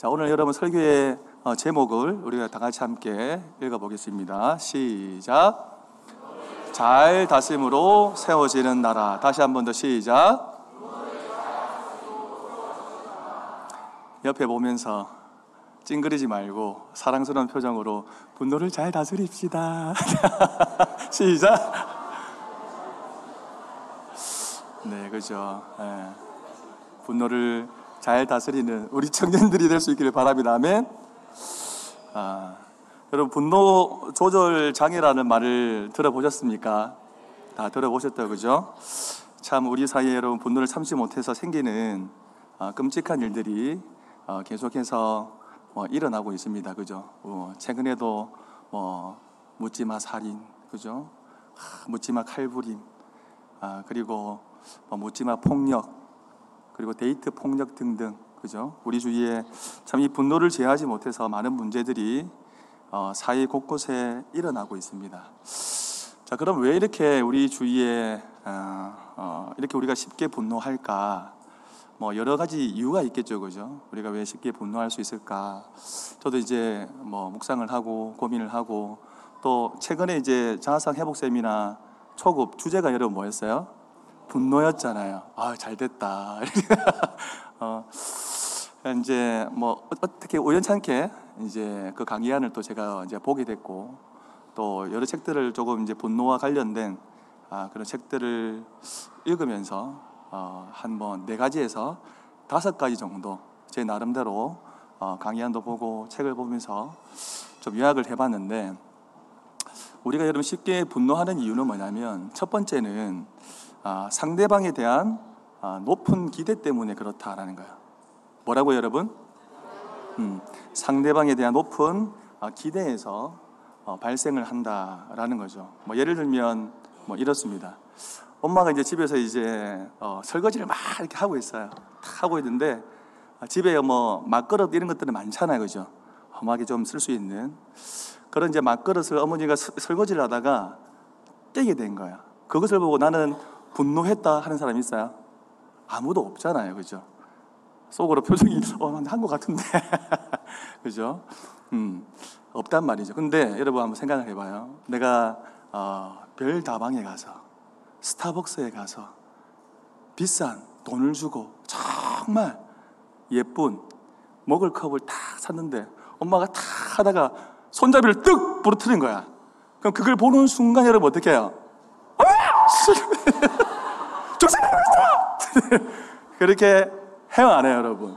자, 오늘 여러분 설교의 어, 제목을 우리가 다 같이 함께 읽어보겠습니다. 시작. 잘 다짐으로 세워지는 나라. 다시 한 번 더 시작. 옆에 보면서 찡그리지 말고 사랑스러운 표정으로 분노를 잘 다스립시다. 시작. 네, 그죠. 예. 분노를 잘 다스리는 우리 청년들이 될 수 있기를 바랍니다. 아멘. 아, 여러분 분노 조절 장애라는 말을 들어보셨습니까? 다 들어보셨다 그죠? 참 우리 사이에 여러분 분노를 참지 못해서 생기는 아, 끔찍한 일들이 어, 계속해서 뭐 일어나고 있습니다. 그죠? 어, 최근에도 뭐 묻지마 살인, 그죠? 하, 묻지마 칼부림, 아, 그리고 뭐 묻지마 폭력, 그리고 데이트 폭력 등등, 그죠? 우리 주위에 참 이 분노를 제어하지 못해서 많은 문제들이 어, 사회 곳곳에 일어나고 있습니다. 자, 그럼 왜 이렇게 우리 주위에 어, 어, 이렇게 우리가 쉽게 분노할까? 뭐 여러 가지 이유가 있겠죠, 그죠? 우리가 왜 쉽게 분노할 수 있을까? 저도 이제 뭐 묵상을 하고 고민을 하고 또 최근에 이제 자아상 회복 세미나 초급 주제가 여러분 뭐였어요? 분노였잖아요. 아, 잘 됐다. 어, 이제 뭐 어떻게 우연찮게 이제 그 강의안을 또 제가 이제 보게 됐고 또 여러 책들을 조금 이제 분노와 관련된 아, 그런 책들을 읽으면서 어, 한번 네 가지에서 다섯 가지 정도 제 나름대로 어, 강의안도 보고 책을 보면서 좀 요약을 해봤는데 우리가 여러분 쉽게 분노하는 이유는 뭐냐면 첫 번째는 아, 상대방에 대한 아, 높은 기대 때문에 그렇다라는 거예요. 뭐라고 여러분? 음, 상대방에 대한 높은 아, 기대에서 어, 발생을 한다라는 거죠. 뭐 예를 들면 뭐 이렇습니다. 엄마가 이제 집에서 이제 어, 설거지를 막 이렇게 하고 있어요. 탁 하고 있는데 아, 집에 뭐 막그릇 이런 것들은 많잖아요, 그죠? 험하게 좀 쓸 수 있는 그런 이제 막그릇을 어머니가 서- 설거지를 하다가 깨게 된 거야. 그것을 보고 나는 분노했다 하는 사람 있어요? 아무도 없잖아요, 그죠? 속으로 표정이 어난한것 같은데, 그죠? 음 없단 말이죠. 근데 여러분 한번 생각을 해봐요. 내가 어, 별 다방에 가서 스타벅스에 가서 비싼 돈을 주고 정말 예쁜 먹을 컵을 탁 샀는데 엄마가 탁 하다가 손잡이를 뜩 부러뜨린 거야. 그럼 그걸 보는 순간 여러분 어떻게 해요? 조심해라! 그렇게 해요, 안 해요, 여러분?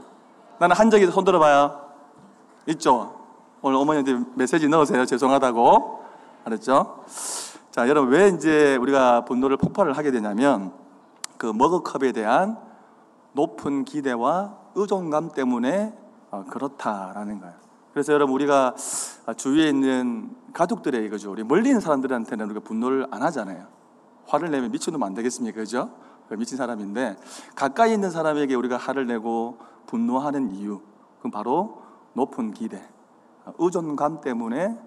나는 한 적이 손 들어봐요. 있죠? 오늘 어머니한테 메시지 넣으세요. 죄송하다고. 알았죠? 자, 여러분, 왜 이제 우리가 분노를 폭발을 하게 되냐면, 그 머그컵에 대한 높은 기대와 의존감 때문에 어, 그렇다라는 거예요. 그래서 여러분, 우리가 주위에 있는 가족들에게, 그죠? 우리 멀리 있는 사람들한테는 우리가 분노를 안 하잖아요. 화를 내면 미친 놈 안 되겠습니까? 그죠? 그 미친 사람인데 가까이 있는 사람에게 우리가 화를 내고 분노하는 이유 그건 바로 높은 기대, 의존감 때문에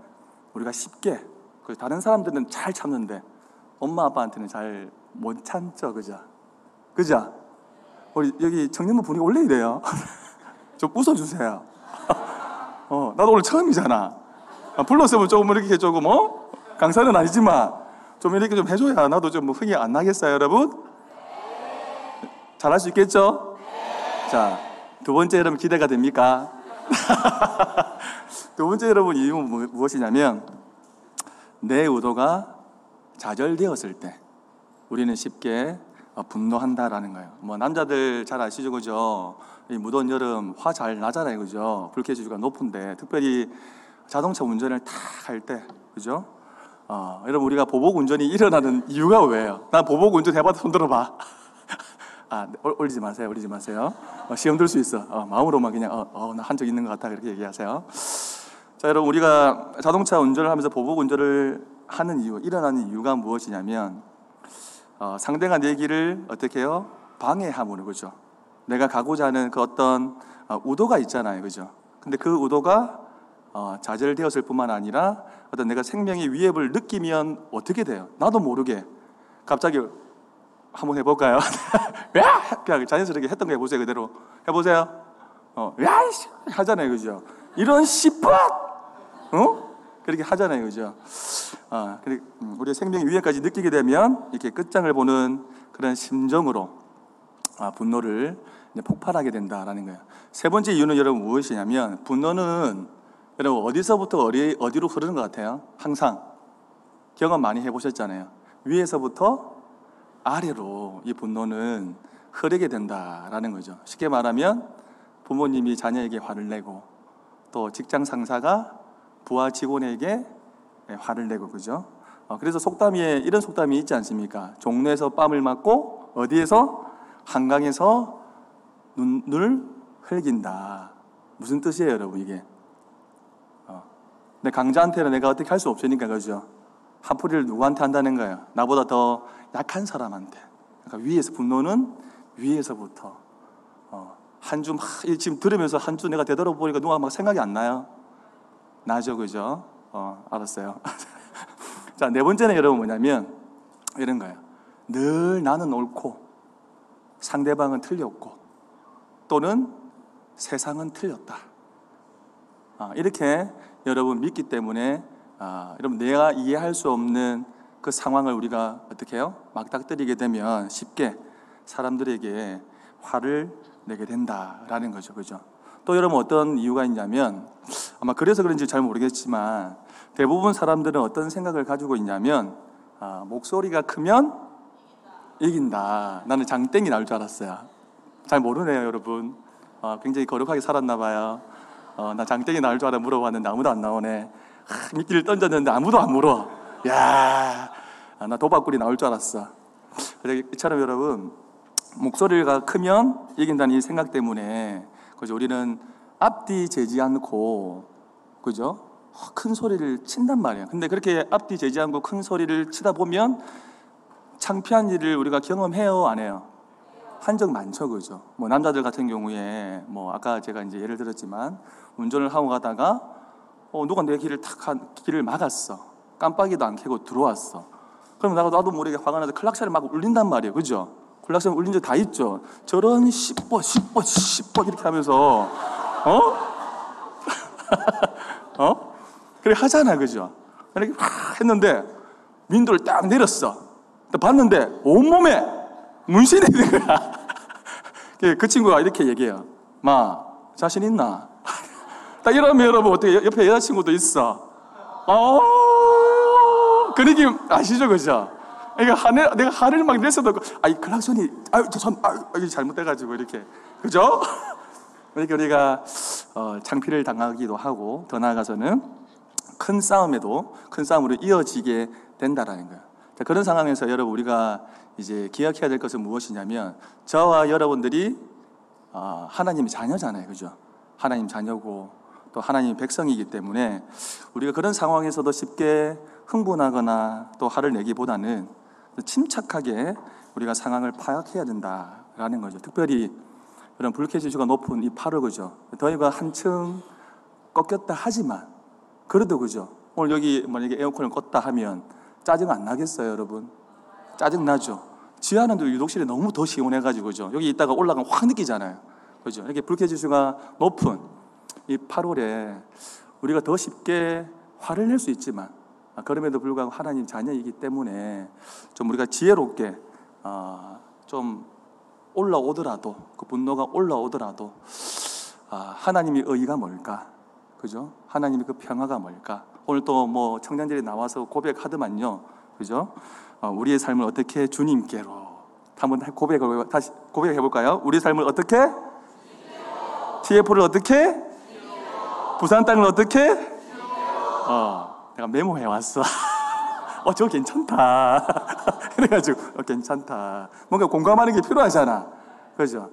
우리가 쉽게 그 다른 사람들은 잘 참는데 엄마 아빠한테는 잘 못 참죠, 그죠? 그죠? 우리 여기 청년부 분위기 원래 이래요. 좀 웃어주세요. 어, 나도 오늘 처음이잖아. 아, 불렀으면 조금 이렇게 조금 어 강사는 아니지만 좀 이렇게 좀 해줘야 나도 좀 흥이 안 나겠어요, 여러분? 잘할 수 있겠죠? 자, 두 번째 여러분 기대가 됩니까? 두 번째 여러분 이유는 무- 무엇이냐면 내 의도가 좌절되었을 때 우리는 쉽게 어, 분노한다라는 거예요. 뭐 남자들 잘 아시죠, 그죠? 이 무더운 여름 화 잘 나잖아요, 그죠? 불쾌지수가 높은데 특별히 자동차 운전을 탁 할 때, 그죠? 어, 여러분 우리가 보복 운전이 일어나는 이유가 왜요? 난 보복 운전 해봐도 손 들어봐. 아, 올- 올리지 마세요, 올리지 마세요. 어, 시험 들 수 있어. 어, 마음으로만 그냥 어, 어, 적 있는 것 같다 그렇게 얘기하세요. 자, 여러분 우리가 자동차 운전을 하면서 보복 운전을 하는 이유, 일어나는 이유가 무엇이냐면 어, 상대가 내 길을 어떻게 해요? 방해함으로 그죠? 내가 가고자 하는 그 어떤 어, 의도가 있잖아요, 그죠? 근데 그 의도가 어, 좌절되었을 뿐만 아니라 어떤 내가 생명의 위협을 느끼면 어떻게 돼요? 나도 모르게 갑자기 한번 해볼까요? 야! 그냥 자연스럽게 했던 거 해보세요 그대로 해보세요 어, 야이씨 하잖아요, 그죠? 이런 씨발, 어? 그렇게 하잖아요, 그죠? 아, 그리 음, 우리의 생명의 위에까지 느끼게 되면 이렇게 끝장을 보는 그런 심정으로 아, 분노를 폭발하게 된다라는 거예요. 세 번째 이유는 여러분 무엇이냐면 분노는 여러분 어디서부터 어디, 어디로 흐르는 것 같아요? 항상 경험 많이 해보셨잖아요. 위에서부터 아래로 이 분노는 흐르게 된다라는 거죠. 쉽게 말하면 부모님이 자녀에게 화를 내고 또 직장 상사가 부하 직원에게 화를 내고 그죠? 어, 그래서 속담에 이런 속담이 있지 않습니까? 종로에서 뺨을 맞고 어디에서 한강에서 눈을 흘긴다. 무슨 뜻이에요, 여러분 이게? 어. 근데 강자한테는 내가 어떻게 할 수 없으니까 그죠? 한풀이를 누구한테 한다는 거예요? 나보다 더 약한 사람한테. 그러니까 위에서 분노는 위에서부터 어, 한주 막 지금 들으면서 한 주 내가 되돌아보니까 누가 막 생각이 안 나요? 나죠, 그죠? 어, 알았어요. 자, 네 번째는 여러분 뭐냐면 이런 거예요. 늘 나는 옳고 상대방은 틀렸고 또는 세상은 틀렸다. 아, 이렇게 여러분 믿기 때문에 아, 여러분 내가 이해할 수 없는 그 상황을 우리가 어떻게 해요? 막닥뜨리게 되면 쉽게 사람들에게 화를 내게 된다라는 거죠. 그죠? 또 여러분 어떤 이유가 있냐면 아마 그래서 그런지 잘 모르겠지만 대부분 사람들은 어떤 생각을 가지고 있냐면 아, 목소리가 크면 이긴다. 나는 장땡이 나올 줄 알았어요. 잘 모르네요, 여러분. 어, 굉장히 거룩하게 살았나 봐요. 어, 나 장땡이 나올 줄 알아 물어봤는데 아무도 안 나오네. 하, 미끼를 던졌는데 아무도 안 물어. 야, 아, 나 도박꾼이 나올 줄 알았어. 이처럼 여러분 목소리가 크면 이긴다는 이 생각 때문에 그죠? 우리는 앞뒤 재지 않고 그죠? 큰 소리를 친단 말이에요. 근데 그렇게 앞뒤 재지 않고 큰 소리를 치다 보면 창피한 일을 우리가 경험해요, 안 해요? 한 적 많죠, 그죠? 뭐 남자들 같은 경우에 뭐 아까 제가 이제 예를 들었지만 운전을 하고 가다가 어, 누가 내 길을 탁 한, 길을 막았어. 깜빡이도 안 켜고 들어왔어. 그럼 나도 나도 모르게 화가 나서 클락션을 막 울린단 말이에요, 그죠? 클락션 울린 적 다 있죠. 저런 씹어, 씹어, 씹어 이렇게 하면서 어? 어? 그래 하잖아, 그죠? 이렇게 확 했는데 윈도를 딱 내렸어. 봤는데 온몸에 문신이 있는 거야. 그 친구가 이렇게 얘기해요. 마, 자신 있나? 딱 이러면 여러분 어떻게 옆에 여자친구도 있어. 어, 그 느낌 아시죠, 그죠? 그러니까 하늘, 내가 하늘 막 냈어도, 아이, 클락션이, 아유, 저 선, 아유, 이게 잘못돼가지고, 이렇게. 그죠? 그러니까 우리가, 어, 창피를 당하기도 하고, 더 나아가서는 큰 싸움에도 큰 싸움으로 이어지게 된다라는 거예요. 자, 그런 상황에서 여러분, 우리가 이제 기억해야 될 것은 무엇이냐면, 저와 여러분들이, 어, 하나님의 자녀잖아요. 그죠? 하나님 자녀고, 또 하나님 백성이기 때문에, 우리가 그런 상황에서도 쉽게 흥분하거나 또 화를 내기보다는 침착하게 우리가 상황을 파악해야 된다라는 거죠. 특별히 이런 불쾌지수가 높은 이 8월 그죠. 더위가 한층 꺾였다 하지만 그래도 그죠. 오늘 여기 만약에 에어컨을 껐다 하면 짜증 안 나겠어요, 여러분? 짜증 나죠. 지하는 유독실이 너무 더 시원해가지고 그죠. 여기 있다가 올라가면 확 느끼잖아요. 그죠. 이렇게 불쾌지수가 높은 이 8월에 우리가 더 쉽게 화를 낼 수 있지만 아, 그럼에도 불구하고 하나님 자녀이기 때문에 좀 우리가 지혜롭게 아, 좀 올라오더라도 그 분노가 올라오더라도 아, 하나님의 의의가 뭘까? 그죠? 하나님의 그 평화가 뭘까? 오늘 또 뭐 청년들이 나와서 고백하더만요. 그죠? 어, 우리의 삶을 어떻게 주님께로 한번 고백을 다시 고백해 볼까요? 우리 삶을 어떻게? TF를 어떻게? 부산 땅을 어떻게? 어. 내가 메모해 왔어. 어, 저거 괜찮다. 그래가지고, 어, 괜찮다. 뭔가 공감하는 게 필요하잖아. 그죠?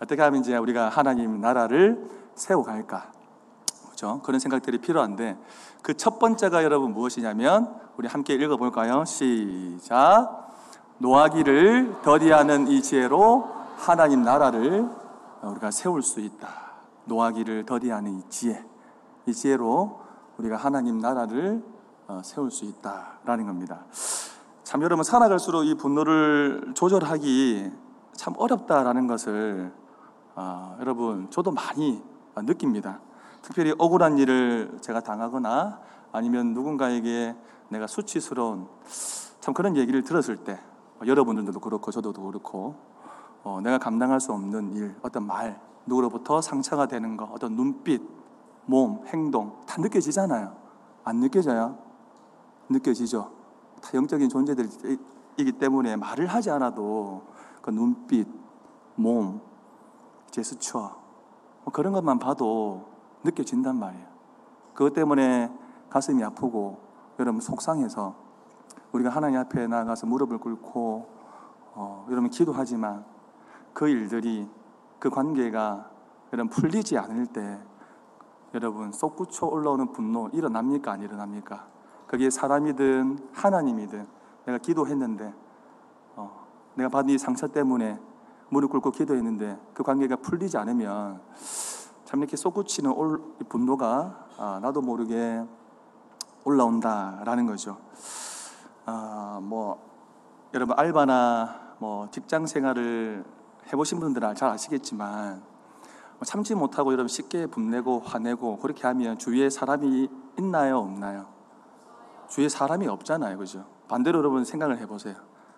어떻게 하면 이제 우리가 하나님 나라를 세워갈까? 그죠? 그런 생각들이 필요한데, 그 첫 번째가 여러분 무엇이냐면, 우리 함께 읽어볼까요? 시작. 노하기를 더디하는 이 지혜로 하나님 나라를 우리가 세울 수 있다. 노하기를 더디하는 이 지혜. 이 지혜로 우리가 하나님 나라를 어, 세울 수 있다라는 겁니다. 참 여러분 살아갈수록 이 분노를 조절하기 참 어렵다라는 것을 어, 여러분 저도 많이 느낍니다. 특별히 억울한 일을 제가 당하거나 아니면 누군가에게 내가 수치스러운 참 그런 얘기를 들었을 때 어, 여러분들도 그렇고 저도 그렇고 어, 내가 감당할 수 없는 일, 어떤 말, 누구로부터 상처가 되는 거, 어떤 눈빛, 몸, 행동 다 느껴지잖아요. 안 느껴져요? 느껴지죠. 다 영적인 존재들이기 때문에 말을 하지 않아도 그 눈빛, 몸, 제스처 뭐 그런 것만 봐도 느껴진단 말이에요. 그것 때문에 가슴이 아프고 여러분 속상해서 우리가 하나님 앞에 나가서 무릎을 꿇고 어, 여러분 기도하지만 그 일들이 그 관계가 여러분 풀리지 않을 때 여러분 솟구쳐 올라오는 분노 일어납니까 안 일어납니까? 그게 사람이든 하나님이든 내가 기도했는데 어, 내가 받은 이 상처 때문에 무릎 꿇고 기도했는데 그 관계가 풀리지 않으면 참 이렇게 솟구치는 올, 분노가 아, 나도 모르게 올라온다라는 거죠. 아, 뭐 여러분 알바나 뭐 직장 생활을 해보신 분들은 잘 아시겠지만 뭐 참지 못하고 여러분 쉽게 분내고 화내고 그렇게 하면 주위에 사람이 있나요 없나요? 주위에 사람이 없잖아요, 그죠? 반대로 여러분 생각을 해보세요.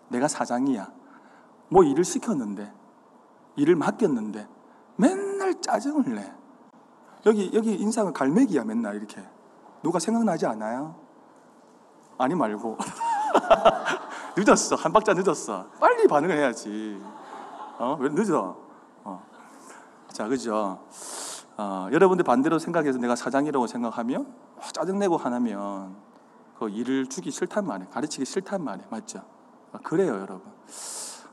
내가 사장이야. 뭐 일을 시켰는데 일을 맡겼는데 맨날 짜증을 내. 여기 여기 인상은 갈매기야 맨날 이렇게. 누가 생각나지 않아요? 아니 말고 늦었어 한 박자 늦었어 빨리 반응을 해야지 어 왜 늦어 어. 자 그죠? 어, 여러분들 반대로 생각해서 내가 사장이라고 생각하면 막 짜증내고 화나면 그 일을 주기 싫단 말이에요. 가르치기 싫단 말이에요. 맞죠? 어, 그래요 여러분.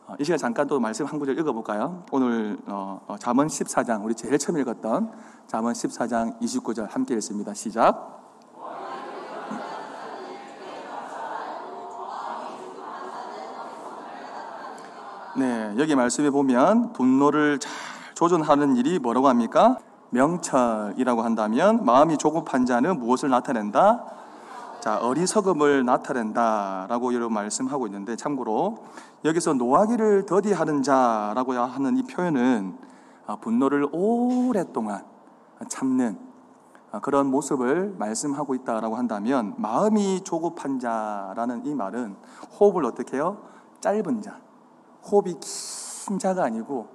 어, 이 시간 잠깐 또 말씀 한 구절 읽어볼까요? 오늘 어, 어, 잠언 14장 우리 제일 처음 읽었던 잠언 14장 29절 함께 읽습니다. 시작. 네, 여기 말씀에 보면 분노를 잘 조절하는 일이 뭐라고 합니까? 명철이라고 한다면 마음이 조급한 자는 무엇을 나타낸다? 자, 어리석음을 나타낸다라고 여러분 말씀하고 있는데 참고로 여기서 노하기를 더디하는 자라고 하는 이 표현은 아, 분노를 오랫동안 참는 아, 그런 모습을 말씀하고 있다라고 한다면 마음이 조급한 자라는 이 말은 호흡을 어떻게 해요? 짧은 자. 호흡이 긴 자가 아니고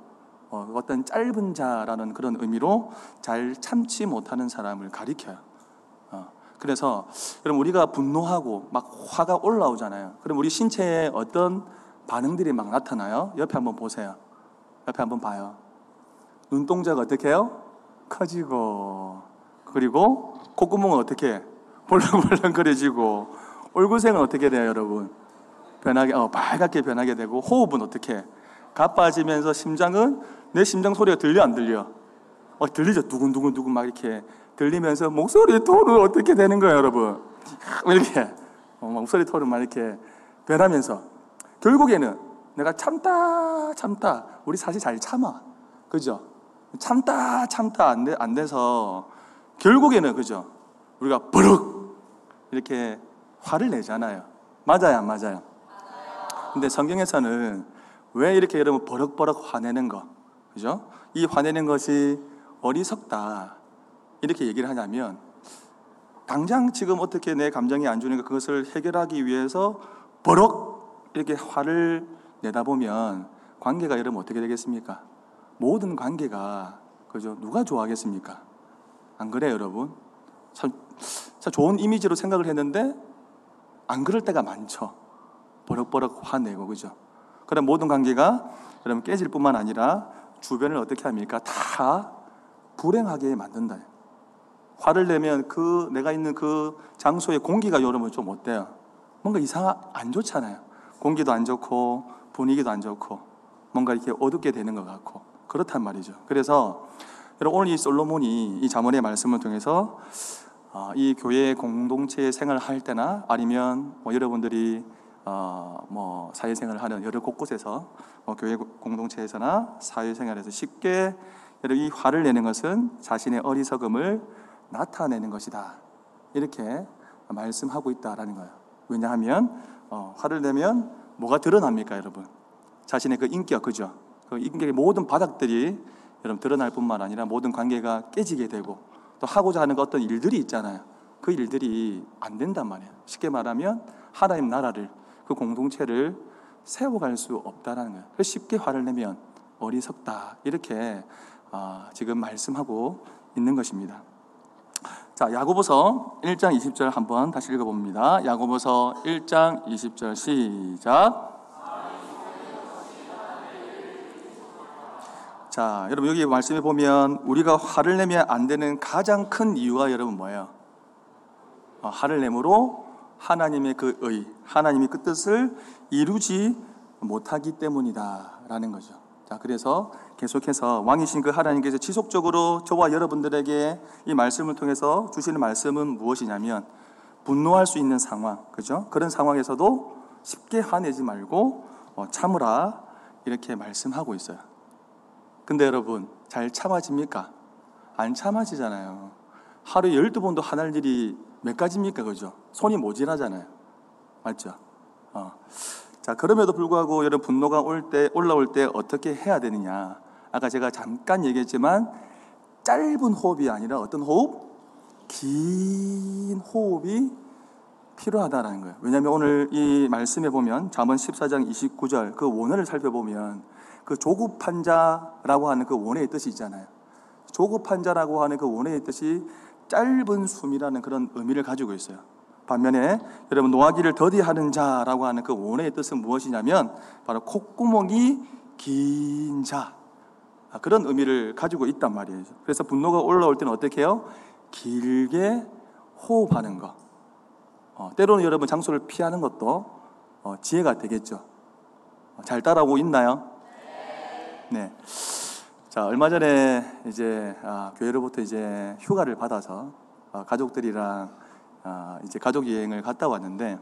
어, 어떤 짧은 자라는 그런 의미로 잘 참지 못하는 사람을 가리켜요. 어, 그래서 여러분 우리가 분노하고 막 화가 올라오잖아요. 그럼 우리 신체에 어떤 반응들이 막 나타나요? 옆에 한번 보세요. 옆에 한번 봐요. 눈동자가 어떻게 해요? 커지고 그리고 콧구멍은 어떻게 해? 벌렁벌렁거려지고 얼굴색은 어떻게 돼요, 여러분? 변하게 어, 빨갛게 변하게 되고 호흡은 어떻게 가빠지면서 심장은 내 심장 소리가 들려 안 들려? 어 들리죠. 두근두근 두근 막 이렇게 들리면서 목소리 톤은 어떻게 되는 거예요 여러분? 이렇게. 어, 목소리 톤은 막 이렇게 변하면서 결국에는 내가 참다 참다. 우리 사실 잘 참아. 그죠? 참다 참다. 안, 돼, 안 돼서 결국에는 그죠? 우리가 버럭 이렇게 화를 내잖아요. 맞아요 안 맞아요? 근데 성경에서는 왜 이렇게 여러분 버럭버럭 화내는 거, 그죠? 이 화내는 것이 어리석다. 이렇게 얘기를 하냐면, 당장 지금 어떻게 내 감정이 안 좋으니까 그것을 해결하기 위해서 버럭 이렇게 화를 내다 보면 관계가 여러분 어떻게 되겠습니까? 모든 관계가, 그죠? 누가 좋아하겠습니까? 안 그래요, 여러분? 참, 참 좋은 이미지로 생각을 했는데, 안 그럴 때가 많죠. 버럭버럭 화내고 그죠? 그럼 모든 관계가 여러분 깨질 뿐만 아니라 주변을 어떻게 합니까? 다 불행하게 만든다. 화를 내면 그 내가 있는 그 장소의 공기가 여러분 좀 어때요? 뭔가 이상 안 좋잖아요. 공기도 안 좋고 분위기도 안 좋고 뭔가 이렇게 어둡게 되는 것 같고 그렇단 말이죠. 그래서 오늘 이 솔로몬이 이 자문의 말씀을 통해서 어, 이 교회 공동체 생활할 때나 아니면 뭐 여러분들이 어, 뭐 사회생활을 하는 여러 곳곳에서 뭐 교회 공동체에서나 사회생활에서 쉽게 이 화를 내는 것은 자신의 어리석음을 나타내는 것이다. 이렇게 말씀하고 있다라는 거예요. 왜냐하면 어, 화를 내면 뭐가 드러납니까, 여러분? 자신의 그 인격, 그죠? 그 인격의 모든 바닥들이 여러분 드러날 뿐만 아니라 모든 관계가 깨지게 되고 또 하고자 하는 그 어떤 일들이 있잖아요. 그 일들이 안 된단 말이에요. 쉽게 말하면 하나님 나라를 그 공동체를 세워갈 수 없다라는 거예요. 쉽게 화를 내면 어리석다 이렇게 아, 지금 말씀하고 있는 것입니다. 자, 야고보서 1장 20절 한번 다시 읽어봅니다. 야고보서 1장 20절 시작. 자, 여러분 여기 말씀에 보면 우리가 화를 내면 안 되는 가장 큰 이유가 여러분 뭐예요? 어, 화를 내므로 하나님의 그 의, 하나님의 그 뜻을 이루지 못하기 때문이다라는 거죠. 자, 그래서 계속해서 왕이신 그 하나님께서 지속적으로 저와 여러분들에게 이 말씀을 통해서 주시는 말씀은 무엇이냐면 분노할 수 있는 상황, 그죠? 그런 상황에서도 쉽게 화내지 말고 어, 참으라 이렇게 말씀하고 있어요. 근데 여러분 잘 참아집니까? 안 참아지잖아요. 하루에 12번도 화날 일이 몇 가지입니까? 그죠? 손이 모질하잖아요. 맞죠? 어. 자, 그럼에도 불구하고 여러분 분노가 올 때, 올라올 때 어떻게 해야 되느냐. 아까 제가 잠깐 얘기했지만 짧은 호흡이 아니라 어떤 호흡? 긴 호흡이 필요하다라는 거예요. 왜냐하면 오늘 이 말씀에 보면 잠언 14장 29절 그 원어를 살펴보면 그 조급한 자라고 하는 그 원어의 뜻이 있잖아요. 조급한 자라고 하는 그 원어의 뜻이 짧은 숨이라는 그런 의미를 가지고 있어요. 반면에 여러분 노하기를 더디하는 자라고 하는 그 원어의 뜻은 무엇이냐면 바로 콧구멍이 긴 자. 아, 그런 의미를 가지고 있단 말이에요. 그래서 분노가 올라올 때는 어떻게 해요? 길게 호흡하는 거. 어, 때로는 여러분 장소를 피하는 것도 어, 지혜가 되겠죠. 어, 잘 따라오고 있나요? 네. 자, 얼마 전에 이제 아, 교회로부터 이제 휴가를 받아서 아, 가족들이랑 아, 이제 가족 여행을 갔다 왔는데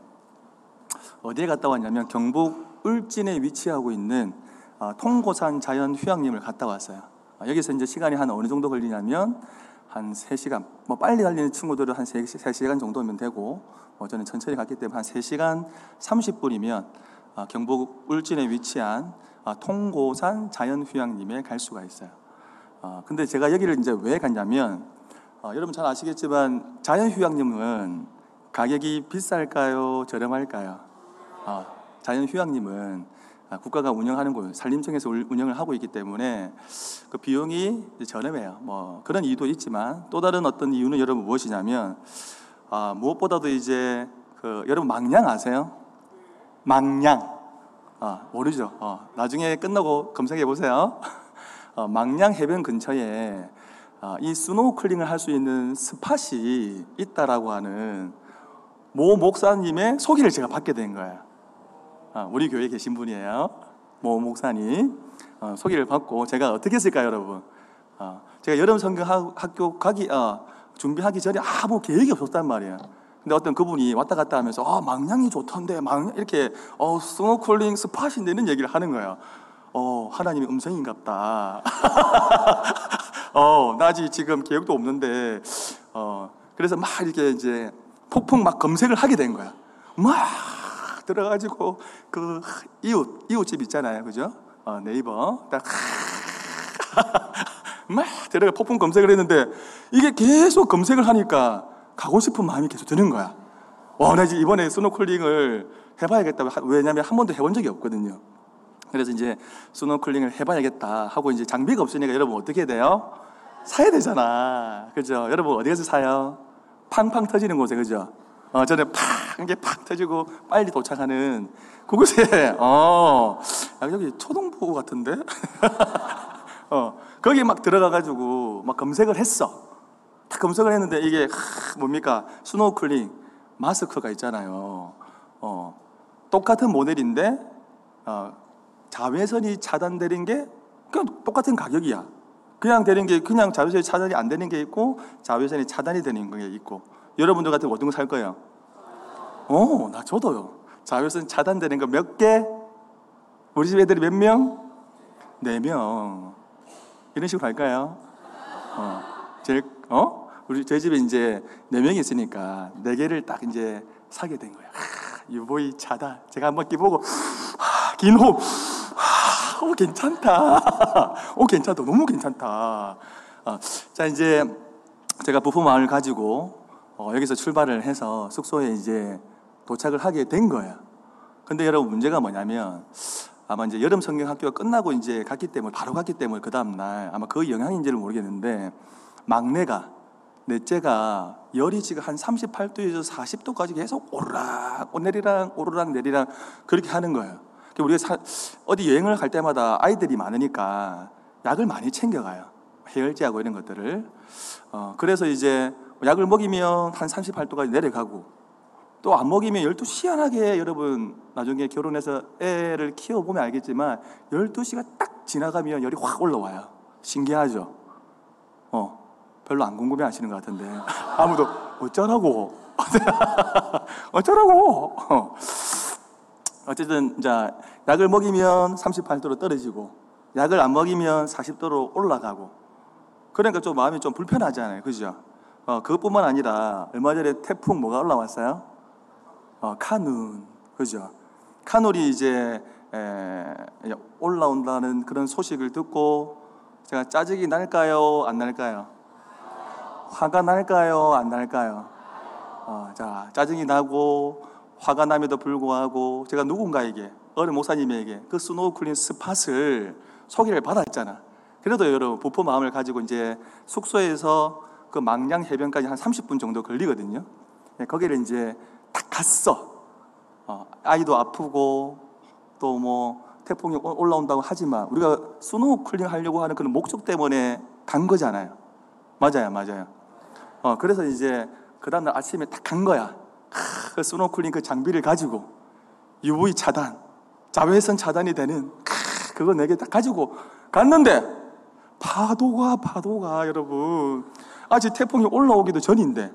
어디에 갔다 왔냐면 경북 울진에 위치하고 있는 아, 통고산 자연 휴양림을 갔다 왔어요. 아, 여기서 이제 시간이 한 어느 정도 걸리냐면 한 3시간, 뭐 빨리 달리는 친구들은 한 3, 3시간 정도면 되고 뭐 저는 천천히 갔기 때문에 한 3시간 30분이면 아, 경북 울진에 위치한 아, 통고산 자연휴양림에 갈 수가 있어요. 아, 근데 제가 여기를 이제 왜 갔냐면 아, 여러분 잘 아시겠지만 자연휴양림은 가격이 비쌀까요? 저렴할까요? 아, 자연휴양림은 아, 국가가 운영하는 곳, 산림청에서 울- 운영을 하고 있기 때문에 그 비용이 저렴해요. 뭐 그런 이유도 있지만 또 다른 어떤 이유는 여러분 무엇이냐면 아, 무엇보다도 이제 그 여러분 망양 아세요? 망양. 아, 모르죠. 어, 나중에 끝나고 검색해 보세요. 어, 망양 해변 근처에 아, 이 스노클링을 할 수 있는 spot이 있다라고 하는 모 목사님의 소개를 제가 받게 된 거예요. 아, 우리 교회에 계신 분이에요. 모 목사님 어, 소개를 받고 제가 어떻게 했을까요, 여러분? 어, 제가 여름 성경 학- 학교 가기 어, 준비하기 전에 아무 계획이 없었단 말이에요. 근데 어떤 그분이 왔다 갔다 하면서 아 망양이 좋던데 망 이렇게 어 스노클링 spot인데 이런 얘기를 하는 거예요. 어 하나님의 음성인갑다. 어나 아직 지금 계획도 없는데 어 그래서 막 이렇게 이제 폭풍 막 검색을 하게 된 거야. 막 들어가지고 그 이웃 이웃집 있잖아요, 그죠? 어, 네이버 딱 막 들어가 폭풍 검색을 했는데 이게 계속 검색을 하니까 가고 싶은 마음이 계속 드는 거야. 와, 나 이제 이번에 스노클링을 해봐야겠다고. 하- 왜냐면 한 번도 해본 적이 없거든요. 그래서 이제 스노클링을 해봐야겠다 하고 이제 장비가 없으니까 여러분 어떻게 돼요? 사야 되잖아. 그죠? 여러분 어디 가서 사요? 팡팡 터지는 곳에, 그죠? 어, 저는 팡, 이게 팍 터지고 빨리 도착하는 그곳에, 어, 야, 여기 초등부 같은데? 어, 거기 막 들어가가지고 막 검색을 했어. 딱 검색을 했는데 이게 하, 뭡니까? 스노클링 마스크가 있잖아요. 어, 똑같은 모델인데 어, 자외선이 차단되는 게 그냥 똑같은 가격이야. 그냥 되는 게 그냥 자외선이 차단이 안 되는 게 있고 자외선이 차단이 되는 게 있고 여러분들 같은 어떤 거 살 거예요? 어, 나 저도요. 자외선 차단되는 거 몇 개? 우리 집 애들이 몇 명? 네 명. 이런 식으로 갈까요? 어, 제일 어? 우리 저희 집에 이제 네 명이 있으니까 네 개를 딱 이제 사게 된. 하, 유보이 차다. 제가 한번 끼보고 하, 긴 호흡 하, 오, 괜찮다. 오, 괜찮다. 너무 괜찮다. 어, 자, 이제 제가 부부 마음을 가지고 어, 여기서 출발을 해서 숙소에 이제 도착을 하게 된 거예요. 근데 여러분 문제가 뭐냐면 아마 이제 여름 성경 학교가 끝나고 이제 갔기 때문에 바로 갔기 때문에 그 다음 날 아마 그 영향인지를 모르겠는데 막내가 넷째가 열이 지금 한 38도에서 40도까지 계속 오르락 내리락 오르락 내리락 그렇게 하는 거예요. 우리가 사- 어디 여행을 갈 때마다 아이들이 많으니까 약을 많이 챙겨가요. 해열제하고 이런 것들을. 어, 그래서 이제 약을 먹이면 한 38도까지 내려가고 또 안 먹이면 12시 희한하게 여러분 나중에 결혼해서 애를 키워보면 알겠지만 12시가 딱 지나가면 열이 확 올라와요. 신기하죠? 어, 별로 안 궁금해 하시는 것 같은데. 아무도 어쩌라고? 어쩌라고? 어. 어쨌든 이제 약을 먹이면 38도로 떨어지고 약을 안 먹이면 40도로 올라가고 그러니까 좀 마음이 좀 불편하잖아요. 그죠? 어, 그것뿐만 아니라 얼마 전에 태풍 뭐가 올라왔어요? 어, 카눈. 그죠? 카눈이 이제 에, 올라온다는 그런 소식을 듣고 제가 짜증이 날까요? 안 날까요? 화가 날까요? 안 날까요? 어, 자, 짜증이 나고 화가 남에도 불구하고 제가 누군가에게 어떤 목사님에게 그 스노클링 spot을 소개를 받았잖아. 그래도 여러분 부푼 마음을 가지고 이제 숙소에서 그 망양 해변까지 한 30분 정도 걸리거든요. 네, 거기를 이제 딱 갔어. 어, 아이도 아프고 또 뭐 태풍이 올- 올라온다고 하지만 우리가 스노클링 하려고 하는 그런 목적 때문에 간 거잖아요. 맞아요, 맞아요. 어, 그래서 이제 그 다음날 아침에 딱 간 거야. 크, 그 스노클링 그 장비를 가지고 UV 차단, 자외선 차단이 되는 크, 그거 네개딱 가지고 갔는데 파도가 파도가 여러분 아직 태풍이 올라오기도 전인데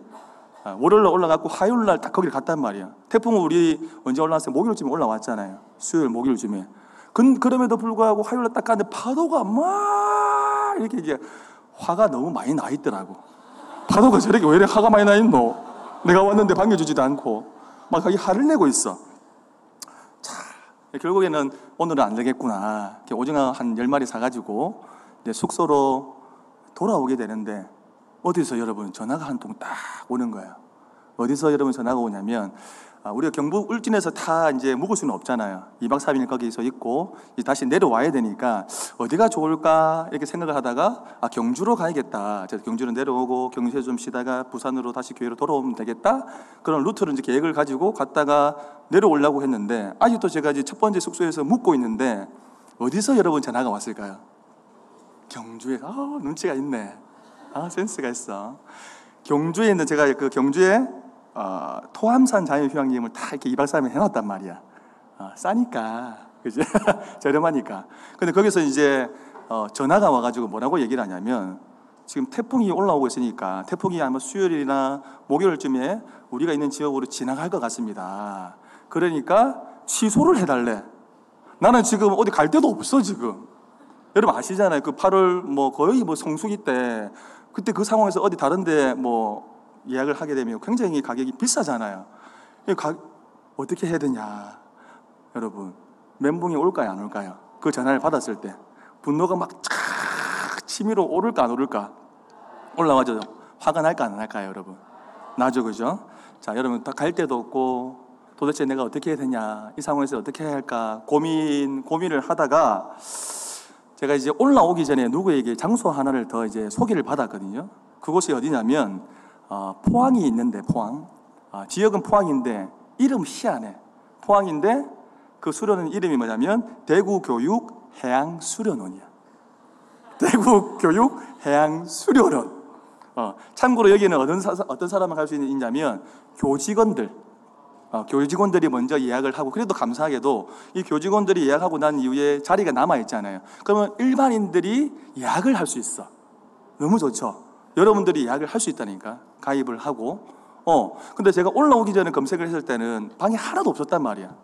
아, 월요일 날 올라갔고 화요일 날 딱 거기를 갔단 말이야. 태풍은 우리 언제 올라왔어요? 목요일쯤에 올라왔잖아요. 수요일 목요일쯤에. 근 그럼에도 불구하고 화요일 날 딱 갔는데 파도가 막 이렇게 이제 화가 너무 많이 나 있더라고. 파도가 저렇게 왜 이렇게 화가 많이 나 있노? 내가 왔는데 반겨주지도 않고 막 거기 화를 내고 있어. 자, 결국에는 오늘은 안 되겠구나. 오징어 한 열마리 사가지고 이제 숙소로 돌아오게 되는데 어디서 여러분 전화가 한 통 딱 오는 거예요. 어디서 여러분 전화가 오냐면 아, 우리가 경북 울진에서 다 이제 묵을 수는 없잖아요. 2박 3일 거기서 있고 다시 내려와야 되니까 어디가 좋을까 이렇게 생각을 하다가 아 경주로 가야겠다. 경주로 내려오고 경주에 좀 쉬다가 부산으로 다시 교회로 돌아오면 되겠다. 그런 루트를 이제 계획을 가지고 갔다가 내려오려고 했는데 아직도 제가 이제 첫 번째 숙소에서 묵고 있는데 어디서 여러분 전화가 왔을까요? 경주에서 아 눈치가 있네. 아 센스가 있어. 경주에 있는 제가 그 경주에 어, 토함산 자연휴양림을 다 이렇게 2박 3일 해놨단 말이야. 어, 싸니까 그지 저렴하니까. 근데 거기서 이제 어, 전화가 와가지고 뭐라고 얘기를 하냐면 지금 태풍이 올라오고 있으니까 태풍이 아마 수요일이나 목요일쯤에 우리가 있는 지역으로 지나갈 것 같습니다. 그러니까 취소를 해달래. 나는 지금 어디 갈 데도 없어 지금. 여러분 아시잖아요. 그 8월 뭐 거의 뭐 성수기 때 그때 그 상황에서 어디 다른데 뭐 예약을 하게 되면 굉장히 가격이 비싸잖아요. 이 가, 어떻게 해야 되냐, 여러분 멘붕이 올까요, 안 올까요? 그 전화를 받았을 때 분노가 막쫙 치밀어 오를까 안 오를까 올라가죠. 화가 날까 안 날까요, 여러분? 나죠, 그죠? 자, 여러분 다 갈 데도 없고 도대체 내가 어떻게 해야 되냐, 이 상황에서 어떻게 해야 할까 고민 고민을 하다가 제가 이제 올라오기 전에 누구에게 장소 하나를 더 이제 소개를 받았거든요. 그곳이 어디냐면 어, 포항이 있는데 포항 어, 지역은 포항인데 이름 희한해. 포항인데 그 수련원 이름이 뭐냐면 대구 교육 해양 수련원이야. 대구 교육 해양 수련원. 어, 참고로 여기는 어떤, 사, 어떤 사람을 갈수 있냐면 교직원들 어, 교직원들이 먼저 예약을 하고 그래도 감사하게도 이 교직원들이 예약하고 난 이후에 자리가 남아 있잖아요. 그러면 일반인들이 예약을 할 수 있어. 너무 좋죠. 여러분들이 예약을 할 수 있다니까 가입을 하고. 어 근데 제가 올라오기 전에 검색을 했을 때는 방이 하나도 없었단 말이야.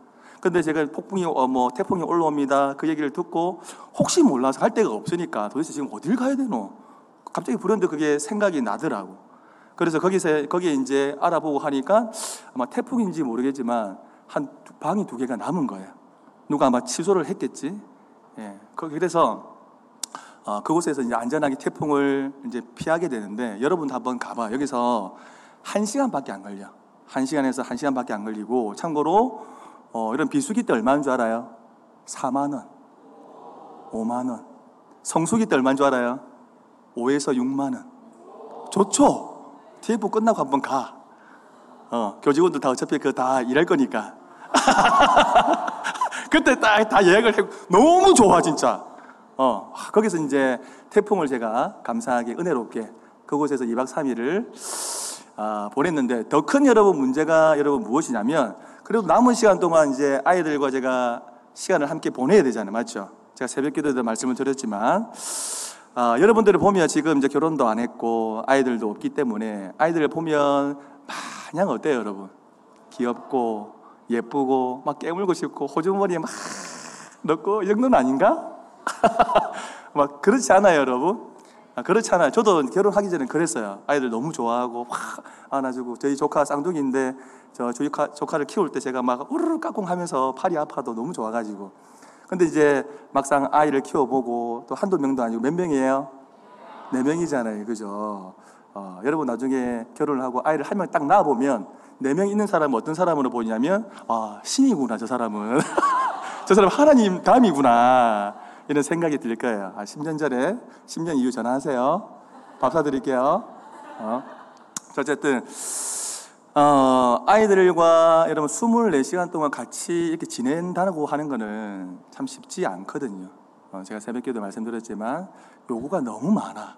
근데 제가 폭풍이 어, 뭐 태풍이 올라옵니다. 그 얘기를 듣고 혹시 몰라서 할 데가 없으니까 도대체 지금 어딜 가야 되노? 갑자기 불현듯 그게 생각이 나더라고. 그래서 거기서 거기에 이제 알아보고 하니까 아마 태풍인지 모르겠지만 한 두- 방이 두 개가 남은 거예요. 누가 아마 취소를 했겠지. 예. 그- 그래서 어, 그곳에서 이제 안전하게 태풍을 이제 피하게 되는데 여러분 한번 가봐. 여기서 한 시간밖에 안 걸려. 한 시간에서 한 시간밖에 안 걸리고 참고로 어, 이런 비수기 때 얼마인 줄 알아요? 4만 원, 5만 원. 성수기 때 얼마인 줄 알아요? 5에서 6만 원. 좋죠. TF 끝나고 한번 가. 어, 교직원들 다 어차피 그 다 일할 거니까. 그때 딱 다 예약을 해. 너무 좋아 진짜. 어, 거기서 이제 태풍을 제가 감사하게 은혜롭게 그곳에서 2박 3일을 아, 보냈는데 더 큰 여러분 문제가 여러분 무엇이냐면 그래도 남은 시간 동안 이제 아이들과 제가 시간을 함께 보내야 되잖아요. 맞죠? 제가 새벽 기도에도 말씀을 드렸지만 아, 여러분들을 보면 지금 이제 결혼도 안 했고 아이들도 없기 때문에 아이들을 보면 마냥 어때요, 여러분? 귀엽고 예쁘고 막 깨물고 싶고 호주머니에 막 넣고 이 정도는 아닌가? 막 그렇지 않아요, 여러분? 아, 그렇지 않아요. 저도 결혼하기 전에 그랬어요. 아이들 너무 좋아하고 확 안아주고 저희 조카 쌍둥이인데 저 조카 조카를 키울 때 제가 막 우르르 까꿍 하면서 팔이 아파도 너무 좋아가지고 근데 이제 막상 아이를 키워보고 또 한두 명도 아니고 몇 명이에요? 네 명이잖아요, 그죠? 어, 여러분 나중에 결혼을 하고 아이를 한 명 딱 낳아보면 네 명 있는 사람은 어떤 사람으로 보이냐면 아 신이구나 저 사람은 저 사람 하나님 다음이구나 이런 생각이 들 거예요. 아, 10년 전에 10년 이후 전화하세요. 밥 사드릴게요. 어. 자, 어쨌든 어, 아이들과 여러분 24시간 동안 같이 이렇게 지낸다고 하는 거는 참 쉽지 않거든요. 어, 제가 새벽 기도 말씀드렸지만 요구가 너무 많아.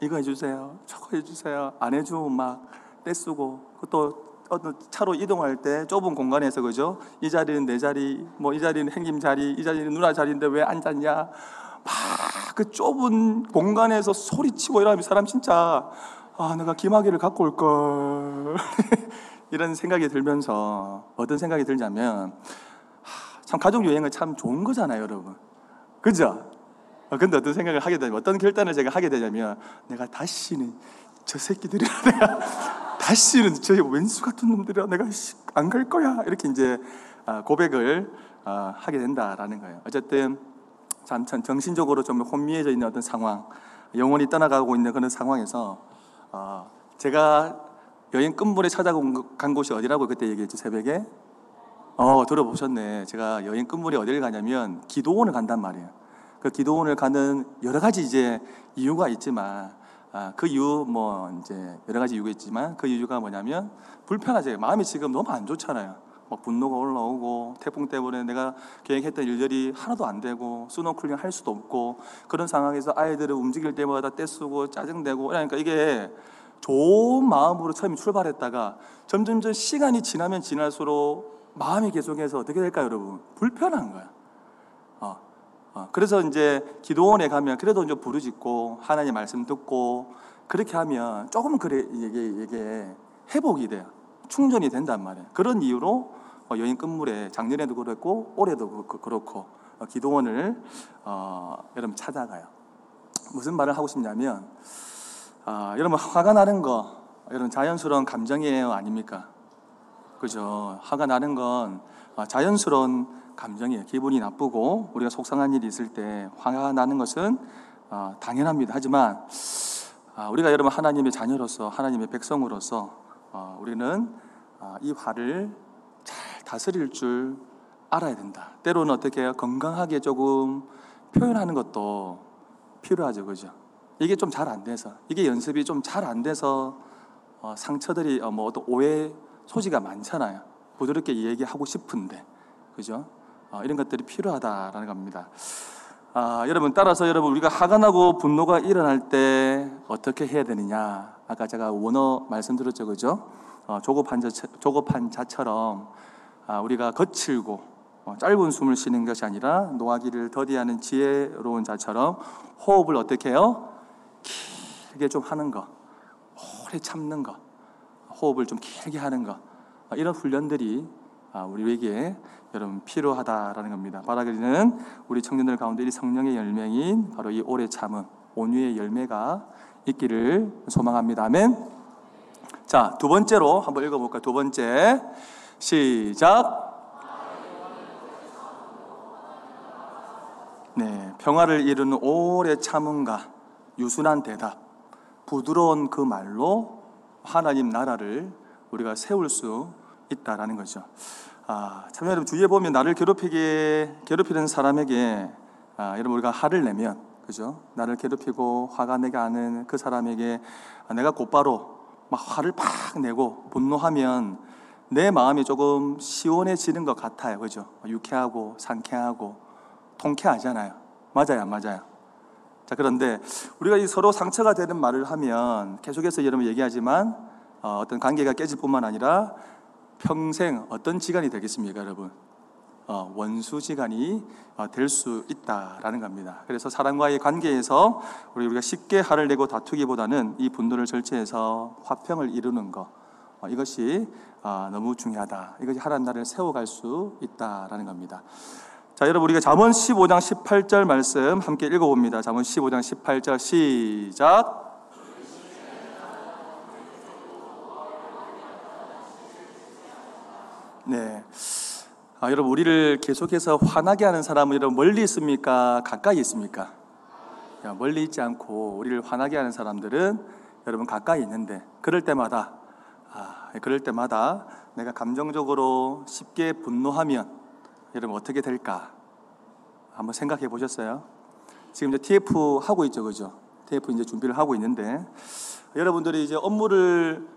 이거 해주세요. 저거 해주세요. 안 해주면 막 떼쓰고 또 어떤 차로 이동할 때 좁은 공간에서 그죠? 이 자리는 내 자리, 뭐 이 자리는 행님 자리, 이 자리는 누나 자리인데 왜 앉았냐? 막 그 좁은 공간에서 소리치고 이러면 사람 진짜 아 내가 기마귀를 갖고 올 걸. 이런 생각이 들면서 어떤 생각이 들냐면 하, 참 가족 여행은 참 좋은 거잖아요, 여러분. 그죠? 어, 근데 어떤 생각을 하게 되냐면 어떤 결단을 제가 하게 되냐면 내가 다시는 저 새끼들이랑 내가 다시는 저 왼수 같은 놈들이랑 내가 안 갈 거야 이렇게 이제 아, 고백을 아, 하게 된다라는 거예요. 어쨌든 참, 참 정신적으로 좀 혼미해져 있는 어떤 상황, 영원히 떠나가고 있는 그런 상황에서 어, 제가 여행 끝물에 찾아간 곳이 어디라고 그때 얘기했죠 새벽에? 어 들어보셨네. 제가 여행 끝물에 어디를 가냐면 기도원을 간단 말이에요. 그 기도원을 가는 여러 가지 이제 이유가 있지만 아, 그 이유 뭐 이제 여러 가지 이유가 있지만 그 이유가 뭐냐면 불편하죠. 마음이 지금 너무 안 좋잖아요. 막 분노가 올라오고 태풍 때문에 내가 계획했던 일들이 하나도 안 되고 스노클링 할 수도 없고 그런 상황에서 아이들을 움직일 때마다 떼쓰고 짜증내고 그러니까 이게 좋은 마음으로 처음에 출발했다가 점점점 시간이 지나면 지날수록 마음이 계속해서 어떻게 될까요, 여러분? 불편한 거야. 어, 어, 그래서 이제 기도원에 가면 그래도 이제 부르짖고 하나님 말씀 듣고 그렇게 하면 조금 그래 이게 이게 회복이 돼요. 충전이 된단 말이에요. 그런 이유로 어, 여인 끝물에 작년에도 그랬고 올해도 그- 그- 그렇고 어, 기도원을 어, 여러분 찾아가요. 무슨 말을 하고 싶냐면 아, 여러분 화가 나는 거 여러분 자연스러운 감정이에요 아닙니까? 그죠? 화가 나는 건 아, 자연스러운 감정이에요. 기분이 나쁘고 우리가 속상한 일이 있을 때 화가 나는 것은 아, 당연합니다. 하지만 아, 우리가 여러분 하나님의 자녀로서 하나님의 백성으로서 어, 우리는 아, 이 화를 잘 다스릴 줄 알아야 된다. 때로는 어떻게? 건강하게 조금 표현하는 것도 필요하죠, 그죠? 이게 좀 잘 안 돼서 이게 연습이 좀 잘 안 돼서 어, 상처들이 어, 뭐 어떤 오해 소지가 많잖아요. 부드럽게 얘기하고 싶은데, 그죠? 어, 이런 것들이 필요하다라는 겁니다. 아, 여러분 따라서 여러분 우리가 화가 나고 분노가 일어날 때 어떻게 해야 되느냐? 아까 제가 원어 말씀드렸죠, 그죠? 어, 조급한 자 조급한 자처럼 아, 우리가 거칠고 어, 짧은 숨을 쉬는 것이 아니라 노하기를 더디하는 지혜로운 자처럼 호흡을 어떻게 해요? 길게 좀 하는 거, 오래 참는 거, 호흡을 좀 길게 하는 거 어, 이런 훈련들이 아, 우리에게 여러분 필요하다라는 겁니다. 바라기는 우리 청년들 가운데 이 성령의 열매인 바로 이 오래 참음, 온유의 열매가 있기를 소망합니다. 아멘. 자, 두 번째로 한번 읽어 볼까요? 두 번째 시작. 네, 평화를 이루는 오래 참음과 유순한 대답, 부드러운 그 말로 하나님 나라를 우리가 세울 수 있다라는 거죠. 아, 참 여러분 주위에 보면 나를 괴롭히게 괴롭히는 사람에게 아, 여러분 우리가 화를 내면 그죠? 나를 괴롭히고 화가 내게 하는 그 사람에게 아, 내가 곧바로 막 화를 팍 내고 분노하면 내 마음이 조금 시원해지는 것 같아요. 그죠? 유쾌하고 상쾌하고 통쾌하잖아요. 맞아요, 안 맞아요. 자, 그런데 우리가 이 서로 상처가 되는 말을 하면 계속해서 여러분 얘기하지만 어, 어떤 관계가 깨질 뿐만 아니라 평생 어떤 지간이 되겠습니까, 여러분? 어, 원수 지간이 어, 될수 있다라는 겁니다. 그래서 사람과의 관계에서 우리 우리가 쉽게 화를 내고 다투기보다는 이 분노를 절제해서 화평을 이루는 것 어, 이것이 어, 너무 중요하다. 이것이 하나님 나라를 세워갈 수 있다라는 겁니다. 자, 여러분 우리가 잠언 15장 18절 말씀 함께 읽어봅니다. 잠언 15장 18절 시작. 네. 아, 여러분 우리를 계속해서 화나게 하는 사람은 여러분 멀리 있습니까? 가까이 있습니까? 야, 멀리 있지 않고 우리를 화나게 하는 사람들은 여러분 가까이 있는데 그럴 때마다 아, 그럴 때마다 내가 감정적으로 쉽게 분노하면 여러분 어떻게 될까? 한번 생각해 보셨어요? 지금 이제 TF 하고 있죠, 그죠? TF 이제 준비를 하고 있는데 여러분들이 이제 업무를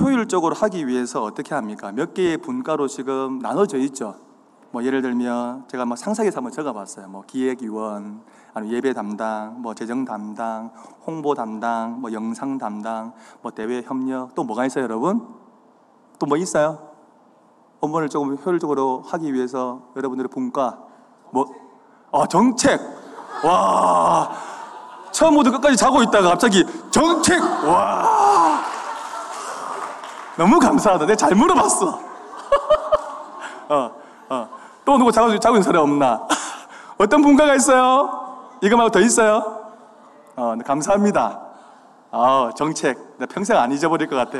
효율적으로 하기 위해서 어떻게 합니까? 몇 개의 분과로 지금 나눠져 있죠. 뭐 예를 들면 제가 막 상상해서 한번 적어봤어요. 뭐 기획위원, 아니면 예배 담당, 뭐 재정 담당, 홍보 담당, 뭐 영상 담당, 뭐 대외 협력 또 뭐가 있어요, 여러분? 또 뭐 있어요? 업무를 조금 효율적으로 하기 위해서 여러분들의 분과 뭐, 아 정책, 와 처음부터 끝까지 자고 있다가 갑자기 정책, 와. 너무 감사하다. 내가 잘 물어봤어. 어, 어. 또 누구 자고, 자고 있는 사람 없나? 어떤 분과가 있어요? 이거 말고 더 있어요? 어, 네, 감사합니다. 어, 정책. 내 평생 안 잊어버릴 것 같아.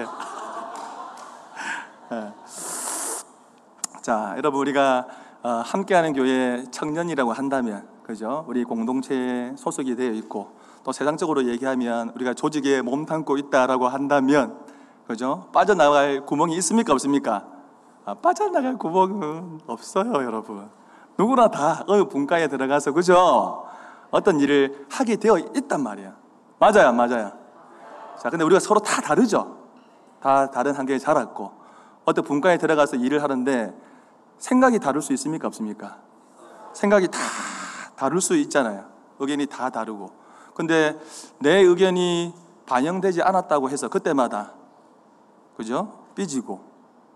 네. 자, 여러분, 우리가 어, 함께하는 교회 청년이라고 한다면, 그죠? 우리 공동체에 소속이 되어 있고, 또 세상적으로 얘기하면 우리가 조직에 몸 담고 있다라고 한다면, 그죠? 빠져나갈 구멍이 있습니까? 없습니까? 아, 빠져나갈 구멍은 없어요, 여러분. 누구나 다 어느 분과에 들어가서, 그죠? 어떤 일을 하게 되어 있단 말이에요. 맞아요, 안 맞아요? 자, 근데 우리가 서로 다 다르죠? 다 다른 환경에 자랐고, 어떤 분과에 들어가서 일을 하는데, 생각이 다를 수 있습니까? 없습니까? 생각이 다 다를 수 있잖아요. 의견이 다 다르고. 근데 내 의견이 반영되지 않았다고 해서 그때마다 그죠? 삐지고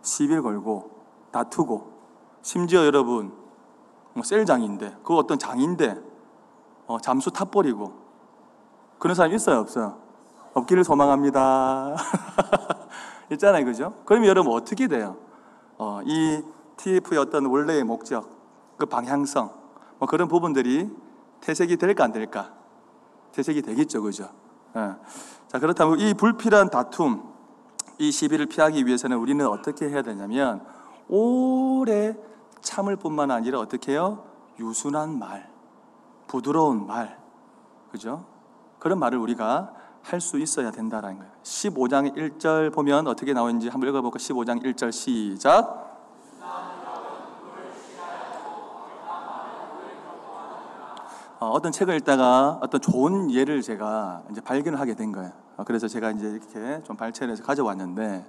시비를 걸고 다투고 심지어 여러분 뭐 셀장인데 그 어떤 장인데 어, 잠수 타버리고 그런 사람 있어요 없어요? 없기를 소망합니다. 있잖아요 그죠? 그러면 여러분 어떻게 돼요? 어, 이 TF의 어떤 원래의 목적 그 방향성 뭐 그런 부분들이 퇴색이 될까 안 될까? 퇴색이 되겠죠 그죠? 예. 자 그렇다면 이 불필요한 다툼 이 시비를 피하기 위해서는 우리는 어떻게 해야 되냐면 오래 참을 뿐만 아니라 어떻게 해요? 유순한 말, 부드러운 말, 그죠? 그런 말을 우리가 할 수 있어야 된다라는 거예요. 15장 1절 보면 어떻게 나오는지 한번 읽어볼까? 15장 1절 시작. 어, 어떤 책을 읽다가 어떤 좋은 예를 제가 이제 발견을 하게 된 거예요. 어, 그래서 제가 이제 이렇게 좀 발췌를 해서 가져왔는데,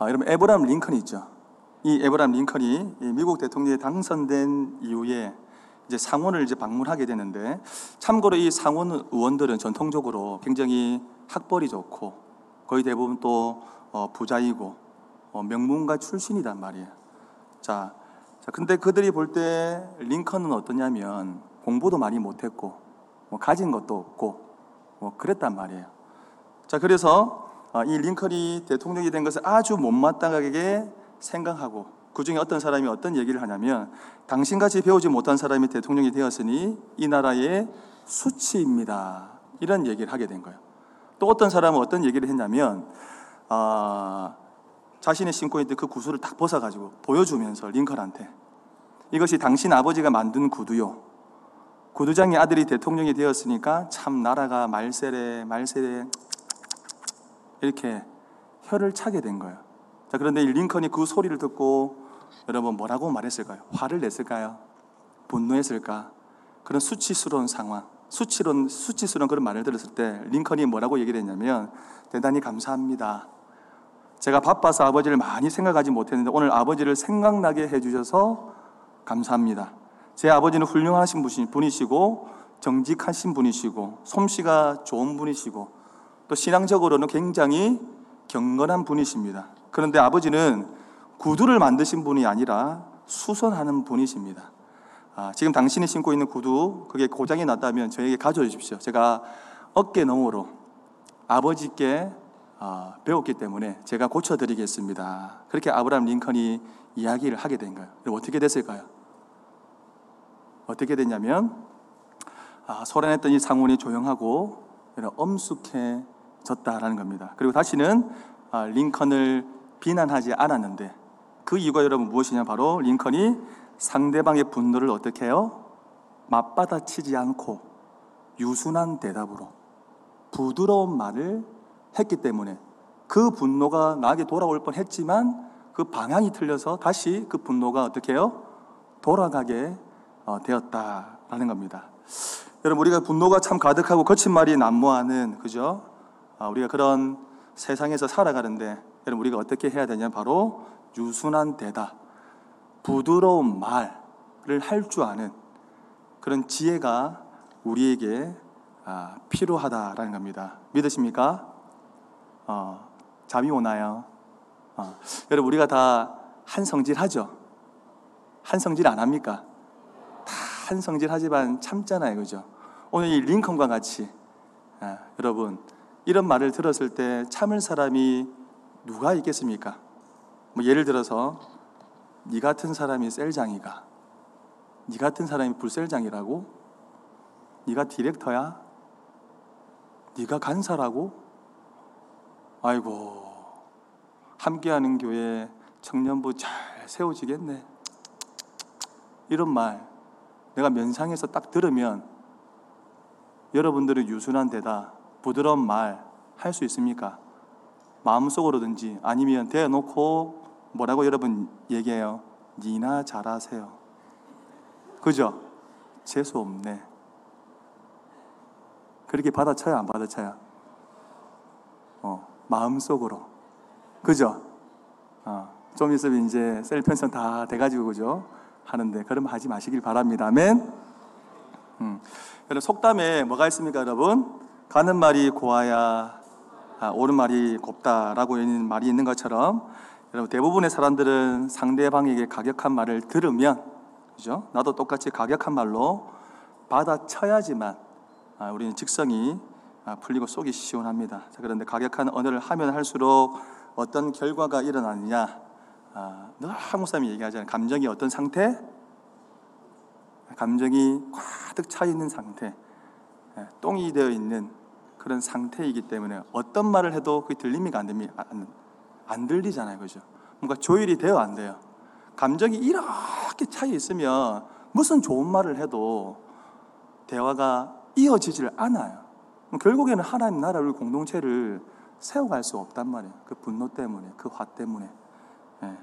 어, 여러분 에브람 링컨 있죠. 이 에브람 링컨이 미국 대통령에 당선된 이후에 이제 상원을 이제 방문하게 되는데, 참고로 이 상원 의원들은 전통적으로 굉장히 학벌이 좋고 거의 대부분 또 어, 부자이고 어, 명문가 출신이란 말이에요. 자, 자 근데 그들이 볼 때 링컨은 어떠냐면 공부도 많이 못했고 뭐 가진 것도 없고 뭐 그랬단 말이에요. 자 그래서 어, 이 링컨이 대통령이 된 것을 아주 못마땅하게 생각하고 그 중에 어떤 사람이 어떤 얘기를 하냐면 당신같이 배우지 못한 사람이 대통령이 되었으니 이 나라의 수치입니다. 이런 얘기를 하게 된 거예요. 또 어떤 사람은 어떤 얘기를 했냐면 아, 자신이 신고 있던 그 구두를 딱 벗어가지고 보여주면서 링컨한테 이것이 당신 아버지가 만든 구두요. 구두장의 아들이 대통령이 되었으니까 참 나라가 말세래 말세래 이렇게 혀를 차게 된 거예요. 자, 그런데 이 링컨이 그 소리를 듣고 여러분 뭐라고 말했을까요? 화를 냈을까요? 분노했을까? 그런 수치스러운 상황, 수치스러운, 수치스러운 그런 말을 들었을 때 링컨이 뭐라고 얘기를 했냐면 대단히 감사합니다. 제가 바빠서 아버지를 많이 생각하지 못했는데 오늘 아버지를 생각나게 해주셔서 감사합니다. 제 아버지는 훌륭하신 분이시고 정직하신 분이시고 솜씨가 좋은 분이시고 또 신앙적으로는 굉장히 경건한 분이십니다. 그런데 아버지는 구두를 만드신 분이 아니라 수선하는 분이십니다. 아, 지금 당신이 신고 있는 구두 그게 고장이 났다면 저에게 가져와 주십시오. 제가 어깨 너머로 아버지께 어, 배웠기 때문에 제가 고쳐드리겠습니다. 그렇게 아브라함 링컨이 이야기를 하게 된 거예요. 어떻게 됐을까요? 어떻게 됐냐면 아, 소란했던 이 상원이 조용하고 엄숙해 졌다라는 겁니다. 그리고 다시는 아, 링컨을 비난하지 않았는데 그 이유가 여러분 무엇이냐 바로 링컨이 상대방의 분노를 어떻게 해요? 맞받아치지 않고 유순한 대답으로 부드러운 말을 했기 때문에 그 분노가 나에게 돌아올 뻔 했지만 그 방향이 틀려서 다시 그 분노가 어떻게 해요? 돌아가게 어, 되었다라는 겁니다. 여러분, 우리가 분노가 참 가득하고 거친 말이 난무하는, 그죠? 아, 우리가 그런 세상에서 살아가는데, 여러분, 우리가 어떻게 해야 되냐? 바로 유순한 대답, 부드러운 말을 할 줄 아는 그런 지혜가 우리에게 아, 필요하다라는 겁니다. 믿으십니까? 어, 잠이 오나요? 어, 여러분 우리가 다 한 성질 하죠. 한 성질 안 합니까? 다 한 성질 하지만 참잖아요, 그죠? 오늘 이 링컨과 같이 아, 여러분 이런 말을 들었을 때 참을 사람이 누가 있겠습니까? 뭐 예를 들어서 네 같은 사람이 셀장이가 네 같은 사람이 불셀장이라고? 네가 디렉터야? 네가 간사라고? 아이고, 함께하는 교회 청년부 잘 세워지겠네. 이런 말, 내가 면상에서 딱 들으면 여러분들은 유순한 대답, 부드러운 말 할 수 있습니까? 마음속으로든지 아니면 대놓고 뭐라고 여러분 얘기해요? 니나 잘하세요. 그죠? 재수 없네. 그렇게 받아쳐요, 안 받아쳐요? 어. 마음속으로. 그죠? 어, 좀 있으면 이제 셀 편성 다 돼가지고, 그죠? 하는데, 그럼 하지 마시길 바랍니다. 아멘? 음. 속담에 뭐가 있습니까, 여러분? 가는 말이 고와야 아, 옳은 말이 곱다라고 있는 말이 있는 것처럼 여러분 대부분의 사람들은 상대방에게 가격한 말을 들으면 그죠? 나도 똑같이 가격한 말로 받아쳐야지만 아, 우리는 직성이 아, 풀리고 속이 시원합니다. 그런데 가격한 언어를 하면 할수록 어떤 결과가 일어나느냐? 아, 늘 한국 사람이 얘기하잖아요. 감정이 어떤 상태? 감정이 가득 차 있는 상태, 예, 똥이 되어 있는 그런 상태이기 때문에 어떤 말을 해도 그게 들림이 안 됩니다. 안, 안 들리잖아요, 그죠? 뭔가 조율이 되어 안 돼요. 감정이 이렇게 차 있으면 무슨 좋은 말을 해도 대화가 이어지질 않아요. 결국에는 하나님 나라를 공동체를 세워갈 수 없단 말이에요. 그 분노 때문에, 그 화 때문에. 예.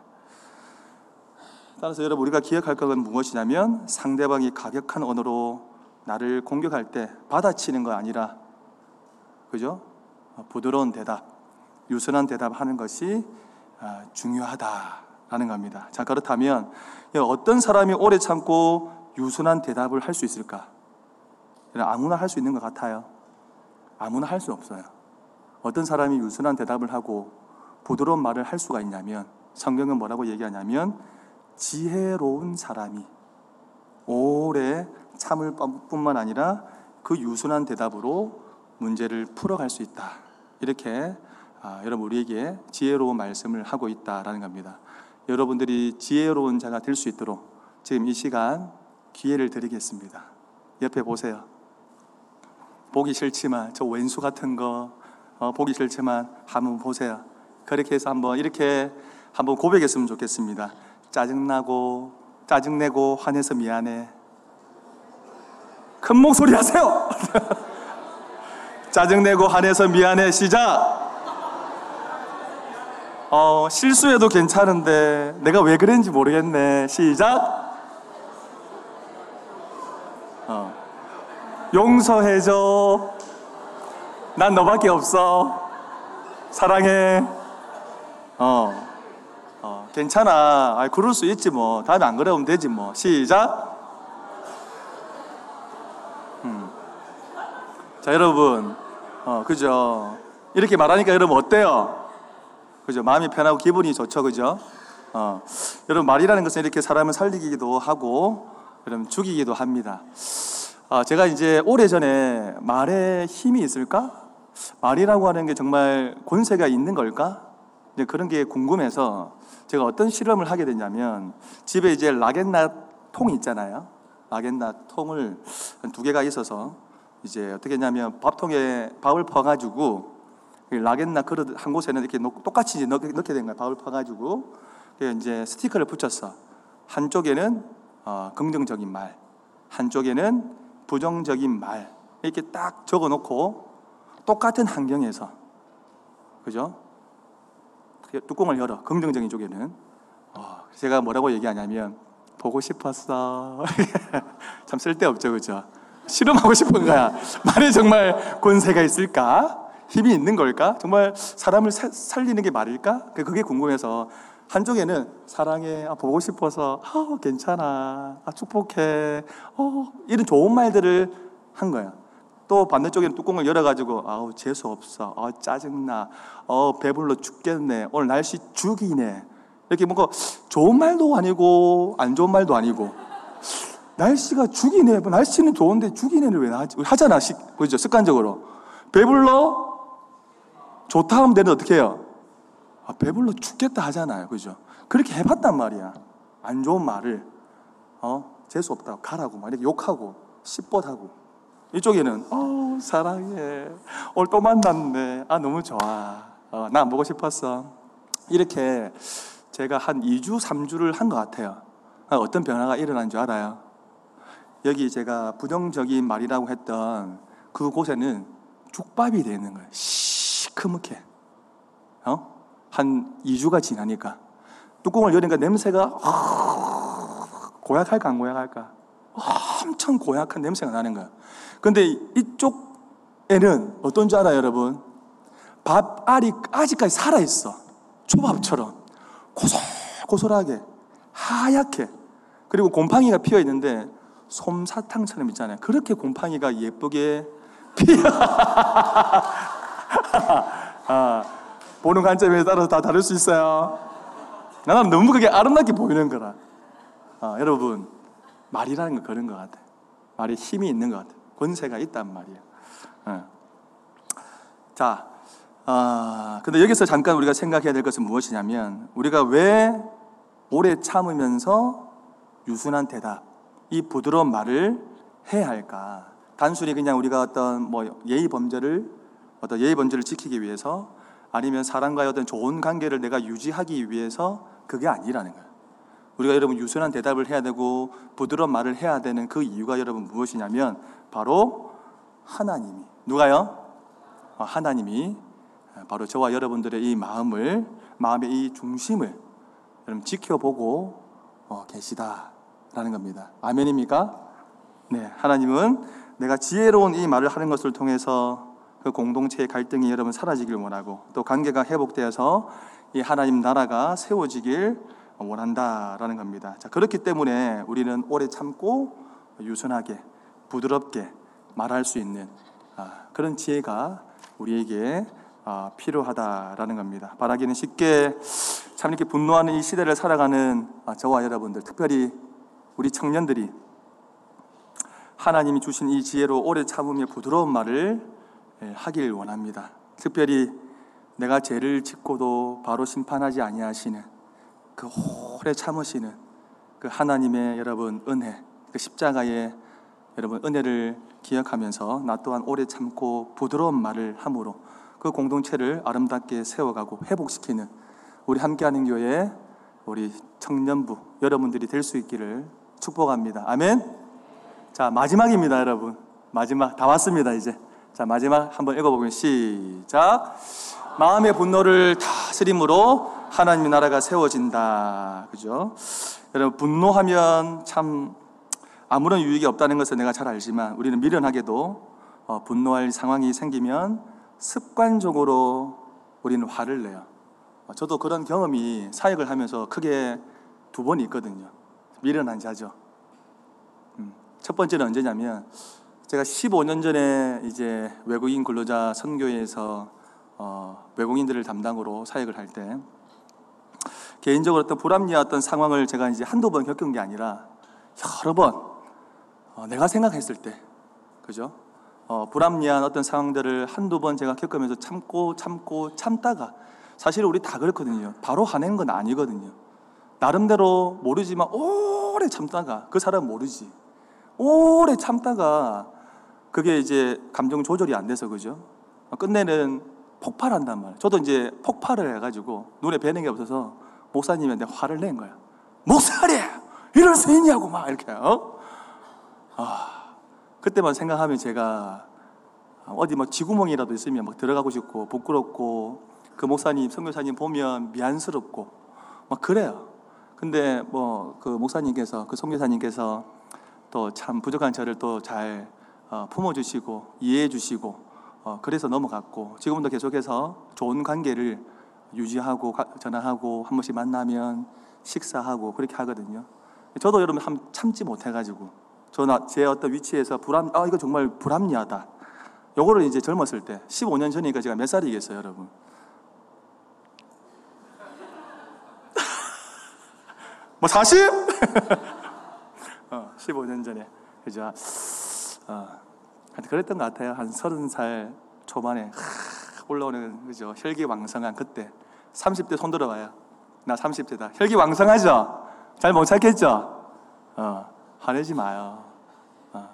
따라서 여러분 우리가 기억할 것은 무엇이냐면 상대방이 가격한 언어로 나를 공격할 때 받아치는 거 아니라 그죠? 부드러운 대답, 유순한 대답하는 것이 아, 중요하다라는 겁니다. 자 그렇다면 어떤 사람이 오래 참고 유순한 대답을 할 수 있을까? 아무나 할 수 있는 것 같아요. 아무나 할 수 없어요. 어떤 사람이 유순한 대답을 하고 부드러운 말을 할 수가 있냐면 성경은 뭐라고 얘기하냐면 지혜로운 사람이 오래 참을 뿐만 아니라 그 유순한 대답으로 문제를 풀어갈 수 있다. 이렇게 아, 여러분 우리에게 지혜로운 말씀을 하고 있다라는 겁니다. 여러분들이 지혜로운 자가 될 수 있도록 지금 이 시간 기회를 드리겠습니다. 옆에 보세요. 보기 싫지만 저 왼수 같은 거 어, 보기 싫지만 한번 보세요. 그렇게 해서 한번 이렇게 한번 고백했으면 좋겠습니다. 짜증나고 짜증내고 화내서 미안해. 큰 목소리 하세요. 짜증내고 화내서 미안해 시작. 어, 실수해도 괜찮은데 내가 왜 그랬는지 모르겠네. 시작. 어. 용서해줘. 난 너밖에 없어. 사랑해. 어. 어, 괜찮아. 아, 그럴 수 있지 뭐. 다음에 안 그러면 되지 뭐. 시작. 음. 자, 여러분. 어, 그죠? 이렇게 말하니까 여러분 어때요? 그죠? 마음이 편하고 기분이 좋죠, 그죠? 어, 여러분 말이라는 것은 이렇게 사람을 살리기도 하고, 여러분 죽이기도 합니다. 어, 제가 이제 오래 전에 말에 힘이 있을까? 말이라고 하는 게 정말 권세가 있는 걸까? 이제 그런 게 궁금해서 제가 어떤 실험을 하게 됐냐면 집에 이제 라겐나 통이 있잖아요. 라겐나 통을 한두 개가 있어서 이제 어떻게 했냐면 밥통에 밥을 퍼가지고 라겐나 그릇 한 곳에는 이렇게 놓- 똑같이 이제 넣게, 넣게 된 거예요. 밥을 퍼가지고 이제 스티커를 붙였어. 한쪽에는 어, 긍정적인 말, 한쪽에는 부정적인 말 이렇게 딱 적어놓고 똑같은 환경에서 그죠? 뚜껑을 열어 긍정적인 쪽에는 어, 제가 뭐라고 얘기하냐면 보고 싶었어. 참 쓸데없죠, 그죠? 실험하고 싶은 거야. 말에 정말 권세가 있을까? 힘이 있는 걸까? 정말 사람을 사- 살리는 게 말일까? 그- 그게 궁금해서 한쪽에는 사랑해, 아, 보고 싶어서, 아, 괜찮아, 아, 축복해, 어, 이런 좋은 말들을 한 거야. 또 반대쪽에는 뚜껑을 열어가지고, 아우, 재수 없어, 아, 짜증나, 어, 배불러 죽겠네, 오늘 날씨 죽이네. 이렇게 뭔가 좋은 말도 아니고, 안 좋은 말도 아니고, 날씨가 죽이네. 뭐 날씨는 좋은데 죽이네를 왜? 하잖아, 식, 그죠? 습관적으로. 배불러? 좋다 하면 되는데 어떻게 해요? 아, 배불러 죽겠다 하잖아요. 그죠? 그렇게 해봤단 말이야. 안 좋은 말을, 어, 재수 없다고 가라고 막 이렇게 욕하고, 씹뻗하고. 이쪽에는, 어, 사랑해. 오늘 또 만났네. 아, 너무 좋아. 어, 나안 보고 싶었어. 이렇게 제가 한 2주, 3주를 한 것 같아요. 아, 어떤 변화가 일어난 줄 알아요? 여기 제가 부정적인 말이라고 했던 그 곳에는 죽밥이 되는 거예요. 시커멓게. 어? 한 2주가 지나니까. 뚜껑을 여니까 냄새가 고약할까 안 고약할까? 엄청 고약한 냄새가 나는 거야. 근데 이쪽에는 어떤 줄 알아요, 여러분? 밥알이 아직까지 살아있어. 초밥처럼. 고솔고솔하게. 하얗게. 그리고 곰팡이가 피어 있는데 솜사탕처럼 있잖아요. 그렇게 곰팡이가 예쁘게 피어. 아, 보는 관점에 따라서 다 다를 수 있어요. 나는 너무 그게 아름답게 보이는 거라. 아, 여러분, 말이라는 거 그런 것 같아. 말에 힘이 있는 것 같아. 권세가 있단 말이야. 예. 자, 아, 근데 여기서 잠깐 우리가 생각해야 될 것은 무엇이냐면, 우리가 왜 오래 참으면서 유순한 대답, 이 부드러운 말을 해야 할까? 단순히 그냥 우리가 어떤 뭐 예의 범죄를 어떤 예의 범죄를 지키기 위해서 아니면 사람과의 어떤 좋은 관계를 내가 유지하기 위해서 그게 아니라는 거예요. 우리가 여러분 유순한 대답을 해야 되고 부드러운 말을 해야 되는 그 이유가 여러분 무엇이냐면 바로 하나님이 누가요? 어, 하나님이 바로 저와 여러분들의 이 마음을 마음의 이 중심을 여러분 지켜보고 어, 계시다 라는 겁니다. 아멘입니까? 네, 하나님은 내가 지혜로운 이 말을 하는 것을 통해서 그 공동체의 갈등이 여러분 사라지길 원하고 또 관계가 회복되어서 이 하나님 나라가 세워지길 원한다라는 겁니다. 자, 그렇기 때문에 우리는 오래 참고 유순하게 부드럽게 말할 수 있는 아, 그런 지혜가 우리에게 아, 필요하다라는 겁니다. 바라기는 쉽게 참 이렇게 분노하는 이 시대를 살아가는 아, 저와 여러분들, 특별히 우리 청년들이 하나님이 주신 이 지혜로 오래 참으며 부드러운 말을 예, 하길 원합니다. 특별히 내가 죄를 짓고도 바로 심판하지 아니하시는 그 오래 참으시는 그 하나님의 여러분 은혜, 그 십자가의 여러분 은혜를 기억하면서 나 또한 오래 참고 부드러운 말을 함으로 그 공동체를 아름답게 세워가고 회복시키는 우리 함께하는 교회 우리 청년부 여러분들이 될 수 있기를 축복합니다. 아멘. 자, 마지막입니다, 여러분. 마지막. 다 왔습니다, 이제. 자, 마지막 한번 읽어 보겠습니다. 시작. 마음의 분노를 다스림으로 하나님의 나라가 세워진다. 그죠? 여러분, 분노하면 참 아무런 유익이 없다는 것을 내가 잘 알지만 우리는 미련하게도 어, 분노할 상황이 생기면 습관적으로 우리는 화를 내요. 어, 저도 그런 경험이 사역을 하면서 크게 두번 있거든요. 미련한 자죠. 음, 첫 번째는 언제냐면 제가 15년 전에 이제 외국인 근로자 선교회에서 어, 외국인들을 담당으로 사역을 할 때 개인적으로 어떤 불합리했던 상황을 제가 이제 한두 번 겪은 게 아니라 여러 번 어, 내가 생각했을 때 그죠? 어, 불합리한 어떤 상황들을 한두 번 제가 겪으면서 참고 참고 참다가 사실 우리 다 그렇거든요. 바로 화낸 건 아니거든요. 나름대로 모르지만 오래 참다가 그 사람 모르지. 오래 참다가 그게 이제 감정 조절이 안 돼서 그죠? 끝내는 폭발한단 말이에요. 저도 이제 폭발을 해가지고 눈에 뵈는 게 없어서 목사님한테 화를 낸 거야. 목사님! 이럴 수 있냐고 막 이렇게, 어? 아, 그때만 생각하면 제가 어디 뭐 지구멍이라도 있으면 막 들어가고 싶고 부끄럽고 그 목사님, 선교사님 보면 미안스럽고 막 그래요. 근데 뭐 그 목사님께서 그 선교사님께서 또 참 부족한 저를 또잘 어, 품어주시고 이해해주시고 어, 그래서 넘어갔고 지금도 계속해서 좋은 관계를 유지하고 전화하고 한 번씩 만나면 식사하고 그렇게 하거든요. 저도 여러분 한 참지 못해가지고 저나 제 어떤 위치에서 불합 아 이거 정말 불합리하다. 요거를 이제 젊었을 때 15년 전이니까 제가 몇 살이겠어요, 여러분? 뭐 40? 어, 15년 전에 그죠? 어, 그랬던 것 같아요. 한 서른 살 초반에 올라오는 그죠? 혈기왕성한 그때 30대 손 들어봐요. 나 30대다. 혈기왕성하죠? 잘 못 찾겠죠? 어, 화내지 마요. 어,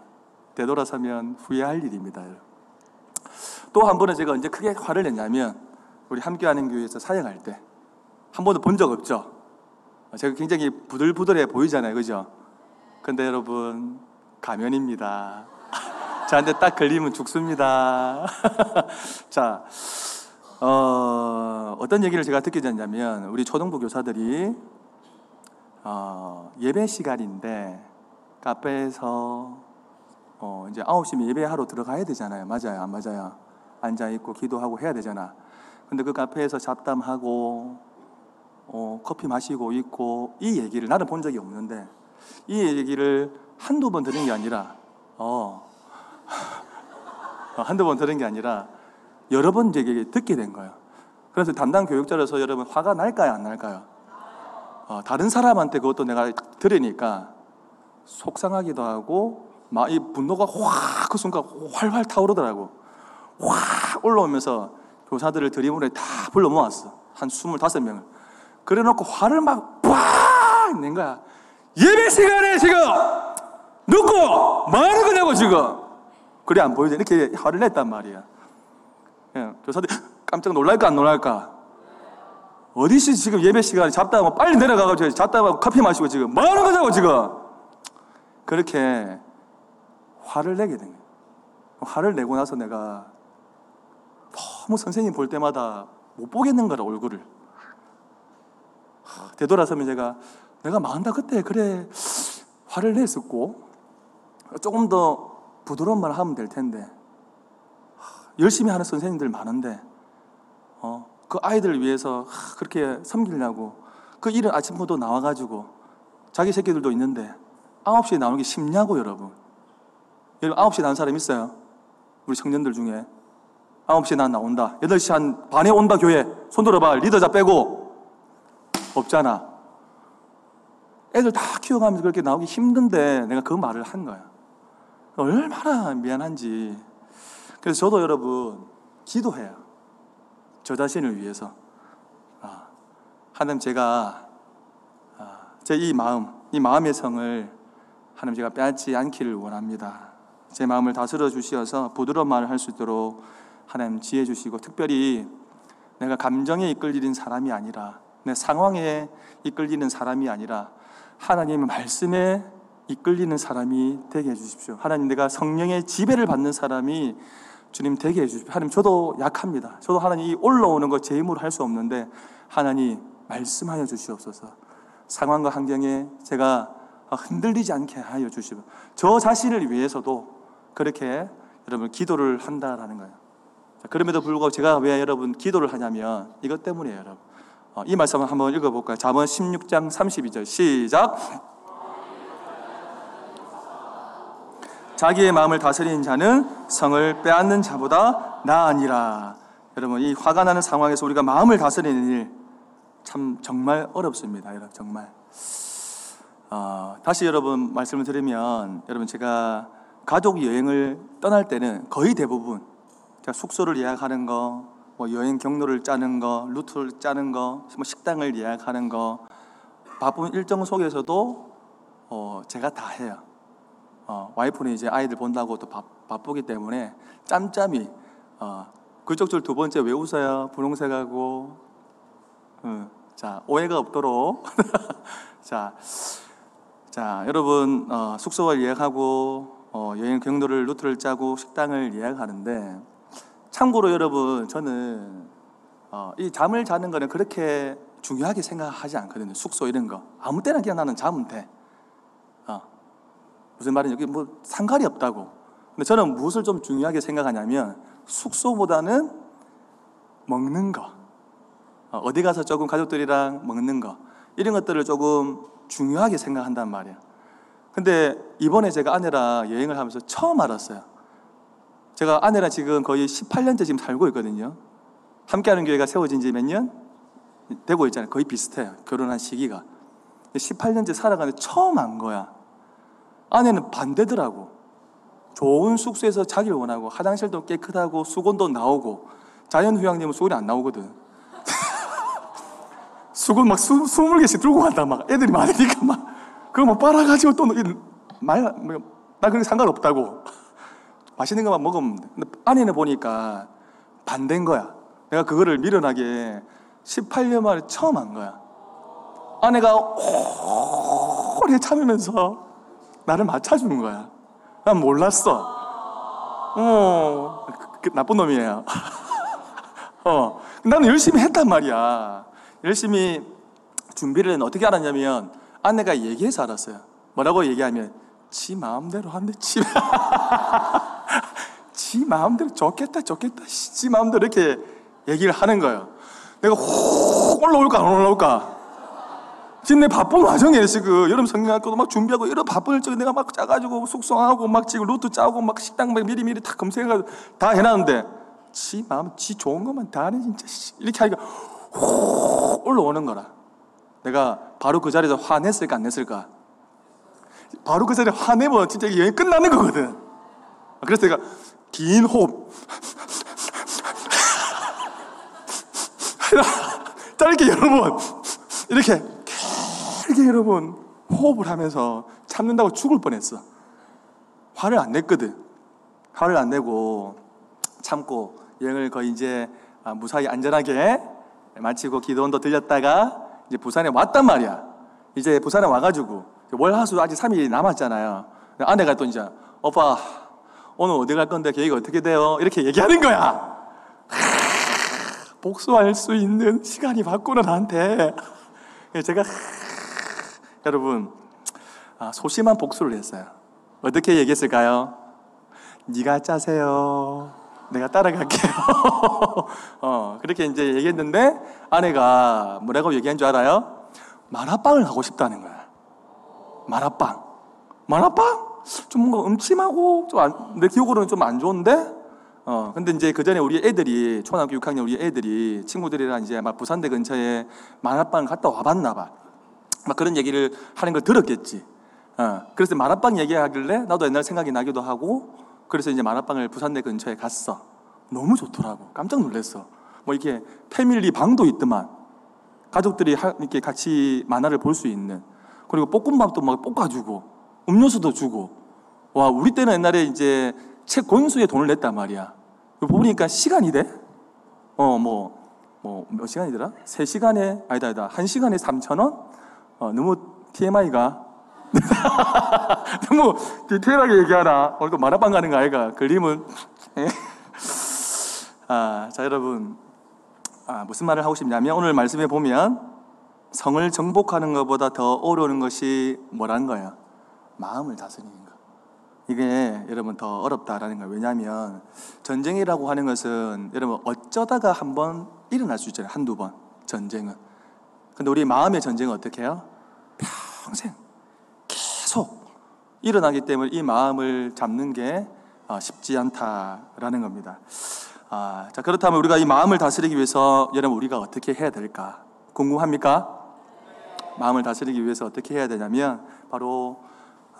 되돌아서면 후회할 일입니다. 또 한 번은 제가 언제 크게 화를 냈냐면 우리 함께하는 교회에서 사역할 때 한 번도 본 적 없죠. 제가 굉장히 부들부들해 보이잖아요, 그죠? 근데 여러분 가면입니다. 저한테 딱 걸리면 죽습니다. 자, 어, 어떤 얘기를 제가 듣게 됐냐면, 우리 초등부 교사들이, 어, 예배 시간인데, 카페에서, 어, 이제 9시면 예배하러 들어가야 되잖아요. 맞아요? 안 맞아요? 앉아있고 기도하고 해야 되잖아. 근데 그 카페에서 잡담하고, 어, 커피 마시고 있고, 이 얘기를 나는 본 적이 없는데, 이 얘기를 한두 번 들은 게 아니라, 어, 어, 한두 번 들은 게 아니라 여러 번 얘기 듣게 된 거예요. 그래서 담당 교육자로서 여러분 화가 날까요, 안 날까요? 어, 다른 사람한테 그것도 내가 들으니까 속상하기도 하고 막 이 분노가 확 그 순간 활활 타오르더라고. 확 올라오면서 교사들을 드리블에 다 불러 모았어. 한 25명을. 그래 놓고 화를 막 빡! 낸 거야. 예배 시간에 지금 누구 뭐 하는 거냐고 지금. 그래 안 보이죠? 이렇게 화를 냈단 말이야. 예, 교사들 깜짝 놀랄까 안 놀랄까? 어디시 지금 예배 시간에 잡다 뭐 빨리 내려가가지고 잡다 가 커피 마시고 지금 뭐 하는 거냐고 지금. 그렇게 화를 내게 된 거예요. 화를 내고 나서 내가 너무 선생님 볼 때마다 못 보겠는 거라 얼굴을. 되돌아서면 제가 내가 마흔다 그때 그래 화를 냈었고 조금 더 부드러운 말 하면 될 텐데. 열심히 하는 선생님들 많은데 어, 그 아이들을 위해서 그렇게 섬기려고 그 이른 아침부터 나와가지고 자기 새끼들도 있는데 9시에 나오는 게 쉽냐고 여러분. 여러분 9시에 나온 사람 있어요? 우리 청년들 중에? 9시에 난 나온다. 8시 한 반에 온다 교회. 손 들어봐. 리더자 빼고 없잖아 애들 다 키워가면서 그렇게 나오기 힘든데 내가 그 말을 한 거야 얼마나 미안한지. 그래서 저도 여러분 기도해요. 저 자신을 위해서. 아, 하나님 제가 아, 제 이 마음, 이 마음의 성을 하나님 제가 빼앗지 않기를 원합니다. 제 마음을 다스려 주시어서 부드러운 말을 할 수 있도록 하나님 지혜 주시고 특별히 내가 감정에 이끌리는 사람이 아니라 내 상황에 이끌리는 사람이 아니라 하나님의 말씀에 이끌리는 사람이 되게 해주십시오. 하나님 내가 성령의 지배를 받는 사람이 주님 되게 해주십시오. 하나님 저도 약합니다. 저도 하나님 이 올라오는 거 제 힘으로 할 수 없는데 하나님 말씀하여 주시옵소서. 상황과 환경에 제가 흔들리지 않게 하여 주시고 저 자신을 위해서도 그렇게 여러분 기도를 한다라는 거예요. 자, 그럼에도 불구하고 제가 왜 여러분 기도를 하냐면 이것 때문이에요, 여러분. 어, 이 말씀을 한번 읽어볼까요? 잠언 16장 32절 시작. 자기의 마음을 다스리는 자는 성을 빼앗는 자보다 나아니라. 여러분 이 화가 나는 상황에서 우리가 마음을 다스리는 일 참 정말 어렵습니다. 여러분 정말. 어, 다시 여러분 말씀을 드리면 여러분 제가 가족 여행을 떠날 때는 거의 대부분 제가 숙소를 예약하는 거, 뭐 여행 경로를 짜는 거, 루트를 짜는 거, 뭐 식당을 예약하는 거 바쁜 일정 속에서도 어, 제가 다 해요. 어, 와이프는 이제 아이들 본다고 또 바, 바쁘기 때문에 짬짬이 어, 그쪽 줄 두 번째 왜 웃어요? 분홍색하고 음, 자 오해가 없도록 자, 자 여러분 어, 숙소를 예약하고 어, 여행 경로를 루트를 짜고 식당을 예약하는데 참고로 여러분 저는 어, 이 잠을 자는 거는 그렇게 중요하게 생각하지 않거든요. 숙소 이런 거 아무 때나 그냥 나는 자면 돼. 어, 무슨 말이냐 여기 뭐 상관이 없다고. 근데 저는 무엇을 좀 중요하게 생각하냐면 숙소보다는 먹는 거. 어, 어디 가서 조금 가족들이랑 먹는 거 이런 것들을 조금 중요하게 생각한단 말이야. 근데 이번에 제가 아내랑 여행을 하면서 처음 알았어요. 제가 아내랑 지금 거의 18년째 지금 살고 있거든요. 함께하는 교회가 세워진 지 몇 년? 되고 있잖아요. 거의 비슷해요. 결혼한 시기가. 18년째 살아가는데 처음 안 거야. 아내는 반대더라고. 좋은 숙소에서 자기를 원하고 화장실도 깨끗하고 수건도 나오고 자연휴양림은 수건이 안 나오거든. 수건 막 수, 20개씩 들고 간다. 막 애들이 많으니까 막. 그거 막 빨아가지고 또 말, 뭐, 나 그런 상관없다고. 맛있는 것만 먹으면 아내는 보니까 반대인 거야. 내가 그거를 미련하게 18년 만에 처음 한 거야. 아내가 오래 참으면서 나를 맞춰주는 거야. 난 몰랐어. 어, 그, 그, 나쁜 놈이에요. 어, 나는 열심히 했단 말이야. 열심히 준비를 어떻게 알았냐면 아내가 얘기해서 알았어요. 뭐라고 얘기하면 지 마음대로 한대 지, 지 마음대로 좋겠다 좋겠다 지 마음대로 이렇게 얘기를 하는 거예요. 내가 훅 올라올까 안 올라올까? 지금 내 바쁜 와중에 지금 여름 성경학교도 막 준비하고 이런 바쁜 일정에 내가 막 짜가지고 숙성하고 막 지금 루트 짜고 막 식당 막 미리미리 다 검색해가지고 다 해놨는데 지 마음 지 좋은 것만 다 하네 진짜 이렇게 하니까 훅 올라오는 거라. 내가 바로 그 자리에서 화냈을까 안 냈을까? 바로 그 자리에 화내면 진짜 여행 끝나는 거거든. 그래서 내가 긴 호흡. 짧게 여러분, 이렇게 길게 여러분 호흡을 하면서 참는다고 죽을 뻔했어. 화를 안 냈거든. 화를 안 내고 참고 여행을 거의 이제 아, 무사히 안전하게 마치고 기도원도 들렸다가 이제 부산에 왔단 말이야. 이제 부산에 와가지고 월화수 아직 3일이 남았잖아요. 아내가 또 이제 오빠 오늘 어디 갈 건데 계획이 어떻게 돼요? 이렇게 얘기하는 거야. 복수할 수 있는 시간이 받고는 나한테 제가 여러분 아, 소심한 복수를 했어요. 어떻게 얘기했을까요? 네가 짜세요. 내가 따라갈게요. 어, 그렇게 이제 얘기했는데 아내가 뭐라고 얘기한 줄 알아요? 마라빵을 하고 싶다는 거야. 마라빵. 마라빵? 좀 뭔가 음침하고 좀 안, 내 기억으로는 좀 안 좋은데 어, 근데 이제 그 전에 우리 애들이, 초등학교 6학년 우리 애들이 친구들이랑 이제 막 부산대 근처에 마라빵 갔다 와봤나 봐. 막 그런 얘기를 하는 걸 들었겠지. 어, 그래서 마라빵 얘기하길래 나도 옛날 생각이 나기도 하고 그래서 이제 마라빵을 부산대 근처에 갔어. 너무 좋더라고. 깜짝 놀랐어. 뭐 이렇게 패밀리 방도 있더만. 가족들이 이렇게 같이 만화를 볼 수 있는. 그리고 볶음밥도 막 볶아주고, 음료수도 주고. 와, 우리 때는 옛날에 이제 책 권수에 돈을 냈단 말이야. 보니까 시간이 돼? 어, 뭐, 뭐, 몇 시간이더라? 3 시간에, 아니다, 아니다. 1 시간에 3,000원? 어, 너무 TMI가. 너무 디테일하게 얘기하나? 오늘 또 만화방 가는 거 아이가? 그림은. 예? 아, 자, 여러분. 아, 무슨 말을 하고 싶냐면 오늘 말씀에 보면 성을 정복하는 것보다 더 어려운 것이 뭐라는 거예요? 마음을 다스리는 거. 이게 여러분 더 어렵다라는 거예요. 왜냐하면 전쟁이라고 하는 것은 여러분 어쩌다가 한 번 일어날 수 있잖아요. 한두 번. 전쟁은. 근데 우리 마음의 전쟁은 어떻게 해요? 평생 계속 일어나기 때문에 이 마음을 잡는 게 어, 쉽지 않다라는 겁니다. 아, 자 그렇다면 우리가 이 마음을 다스리기 위해서 여러분 우리가 어떻게 해야 될까? 궁금합니까? 마음을 다스리기 위해서 어떻게 해야 되냐면 바로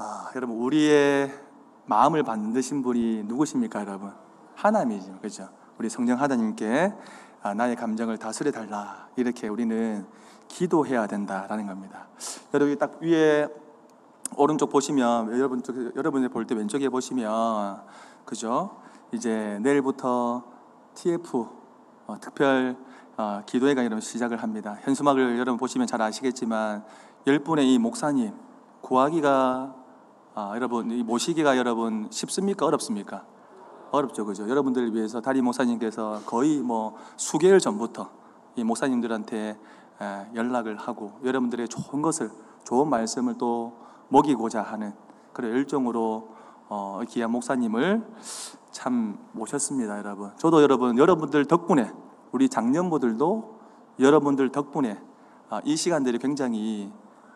아, 여러분 우리의 마음을 만드신 분이 누구십니까, 여러분? 하나님이죠, 그렇죠? 우리 성령 하나님께 아, 나의 감정을 다스려 달라 이렇게 우리는 기도해야 된다라는 겁니다. 여러분 딱 위에 오른쪽 보시면 여러분 여러분이 볼 때 왼쪽에 보시면 그죠? 이제 내일부터 TF 어, 특별 어, 기도회가 여러분 시작을 합니다. 현수막을 여러분 보시면 잘 아시겠지만 열 분의 이 목사님 구하기가 아, 여러분 이 모시기가 여러분 쉽습니까 어렵습니까? 어렵죠, 그죠? 여러분들을 위해서 다리 목사님께서 거의 뭐 수개월 전부터 이 목사님들한테 연락을 하고 여러분들의 좋은 것을 좋은 말씀을 또 먹이고자 하는 그런 열정으로 어, 귀한 목사님을 참 모셨습니다, 여러분. 저도 여러분 여러분들 덕분에 우리 장년부들도 여러분들 덕분에 아, 이 시간들이 굉장히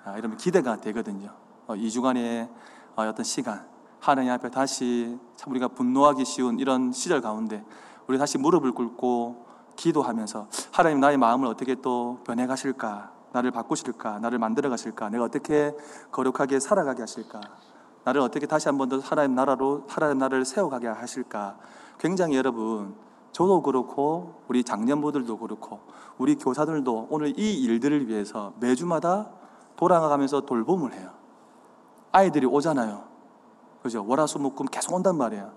아, 여러분 기대가 되거든요. 어, 이 주간의 어, 어떤 시간 하나님 앞에 다시 참 우리가 분노하기 쉬운 이런 시절 가운데 우리 다시 무릎을 꿇고 기도하면서 하나님 나의 마음을 어떻게 또 변해 가실까? 나를 바꾸실까? 나를 만들어 가실까? 내가 어떻게 거룩하게 살아가게 하실까? 나를 어떻게 다시 한 번 더 하나님 나라로 하나님 나라를 세워가게 하실까? 굉장히 여러분 저도 그렇고 우리 장년부들도 그렇고 우리 교사들도 오늘 이 일들을 위해서 매주마다 돌아가면서 돌봄을 해요. 아이들이 오잖아요. 그죠? 월화수목금 계속 온단 말이에요.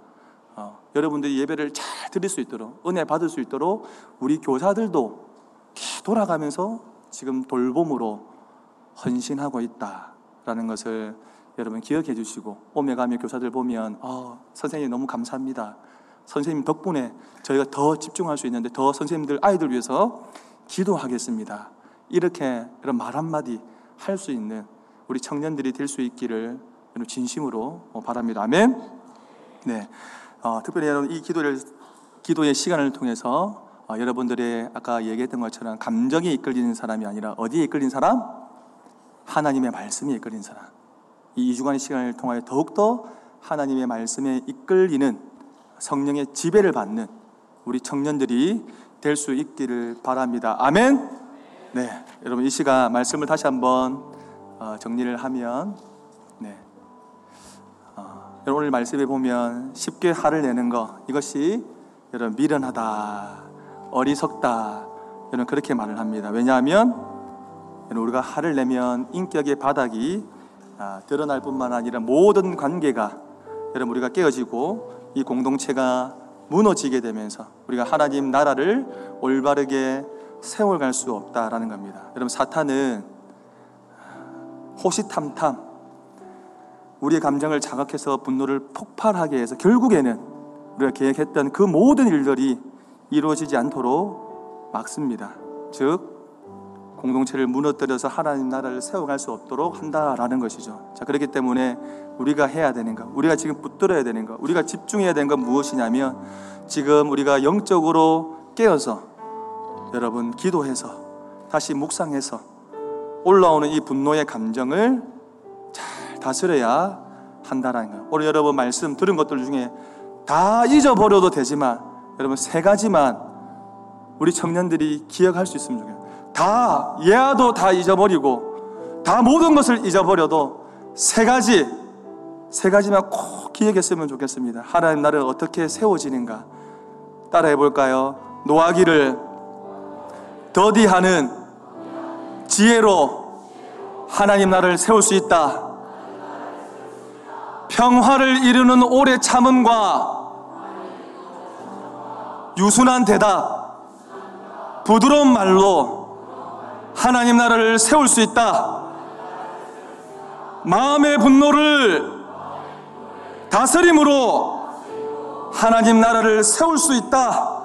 어, 여러분들이 예배를 잘 드릴 수 있도록 은혜 받을 수 있도록 우리 교사들도 돌아가면서 지금 돌봄으로 헌신하고 있다라는 것을 여러분 기억해 주시고 오메가미 교사들 보면 어, 선생님 너무 감사합니다. 선생님 덕분에 저희가 더 집중할 수 있는데 더 선생님들 아이들 위해서 기도하겠습니다. 이렇게 이런 말 한마디 할 수 있는 우리 청년들이 될 수 있기를 진심으로 바랍니다. 아멘. 네. 어, 특별히 여러분 이 기도를 기도의 시간을 통해서 어, 여러분들의 아까 얘기했던 것처럼 감정이 이끌리는 사람이 아니라 어디에 이끌린 사람? 하나님의 말씀이 이끌린 사람. 이 2주간의 시간을 통하여 더욱더 하나님의 말씀에 이끌리는 성령의 지배를 받는 우리 청년들이 될 수 있기를 바랍니다. 아멘. 네, 여러분 이 시간 말씀을 다시 한번 어, 정리를 하면, 네, 어, 오늘 말씀에 보면 쉽게 화를 내는 것 이것이 여러분 미련하다, 어리석다, 여러분 그렇게 말을 합니다. 왜냐하면 여러분 우리가 화를 내면 인격의 바닥이 아, 드러날 뿐만 아니라 모든 관계가 여러분 우리가 깨어지고 이 공동체가 무너지게 되면서 우리가 하나님 나라를 올바르게 세워갈 수 없다라는 겁니다. 여러분 사탄은 호시탐탐 우리의 감정을 자극해서 분노를 폭발하게 해서 결국에는 우리가 계획했던 그 모든 일들이 이루어지지 않도록 막습니다. 즉 공동체를 무너뜨려서 하나님 나라를 세워갈 수 없도록 한다라는 것이죠. 자, 그렇기 때문에 우리가 해야 되는 것, 우리가 지금 붙들어야 되는 것, 우리가 집중해야 되는 건 무엇이냐면 지금 우리가 영적으로 깨어서 여러분 기도해서 다시 묵상해서 올라오는 이 분노의 감정을 잘 다스려야 한다라는 거예요. 오늘 여러분 말씀 들은 것들 중에 다 잊어버려도 되지만 여러분 세 가지만 우리 청년들이 기억할 수 있으면 좋겠어요. 다 예아도 다 잊어버리고 다 모든 것을 잊어버려도 세 가지 세 가지만 꼭 기억했으면 좋겠습니다. 하나님 나를 어떻게 세워지는가 따라해 볼까요? 노하기를 더디하는 지혜로 하나님 나를 세울 수 있다. 평화를 이루는 오래 참음과 유순한 대답, 부드러운 말로 하나님 나라를 세울 수 있다. 마음의 분노를 다스림으로 하나님 나라를 세울 수 있다.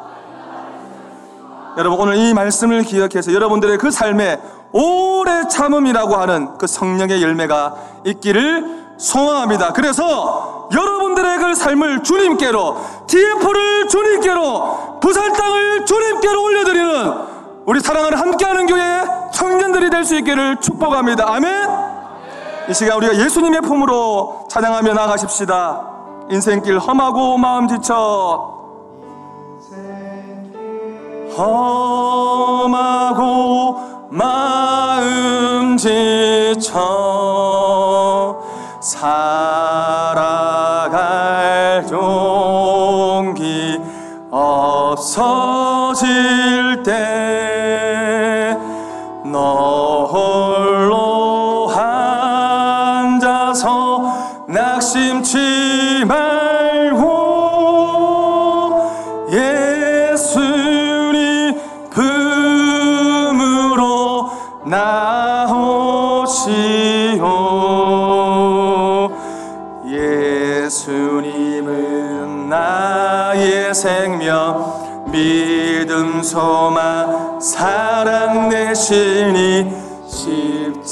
여러분 오늘 이 말씀을 기억해서 여러분들의 그 삶에 오래 참음이라고 하는 그 성령의 열매가 있기를 소망합니다. 그래서 여러분들의 그 삶을 주님께로 TF를 주님께로 부산 땅을 주님께로 올려드리는 우리 사랑하는 함께하는 교회 청년들이 될 수 있기를 축복합니다. 아멘. 이 시간 우리가 예수님의 품으로 찬양하며 나가십시다. 인생길 험하고 마음 지쳐 험하고 마음 지쳐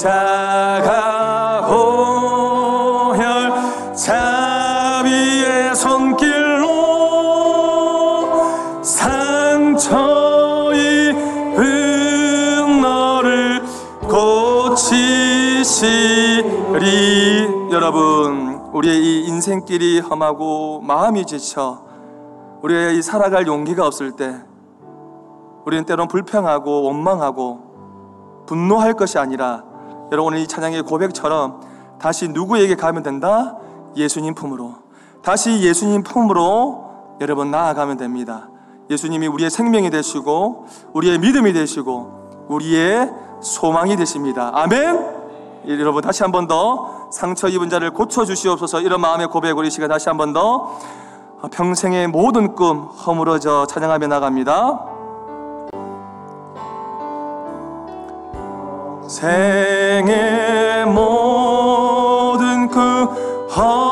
십자가 보혈 자비의 손길로 상처 입은 너를 고치시리. 여러분 우리의 이 인생길이 험하고 마음이 지쳐 우리의 이 살아갈 용기가 없을 때 우리는 때론 불평하고 원망하고 분노할 것이 아니라 여러분 이 찬양의 고백처럼 다시 누구에게 가면 된다? 예수님 품으로. 다시 예수님 품으로 여러분 나아가면 됩니다. 예수님이 우리의 생명이 되시고 우리의 믿음이 되시고 우리의 소망이 되십니다. 아멘. 여러분 다시 한 번 더 상처 입은 자를 고쳐 주시옵소서. 이런 마음의 고백 우리 시간 다시 한 번 더 평생의 모든 꿈 허물어져 찬양하며 나갑니다. 생의 모든 꿈허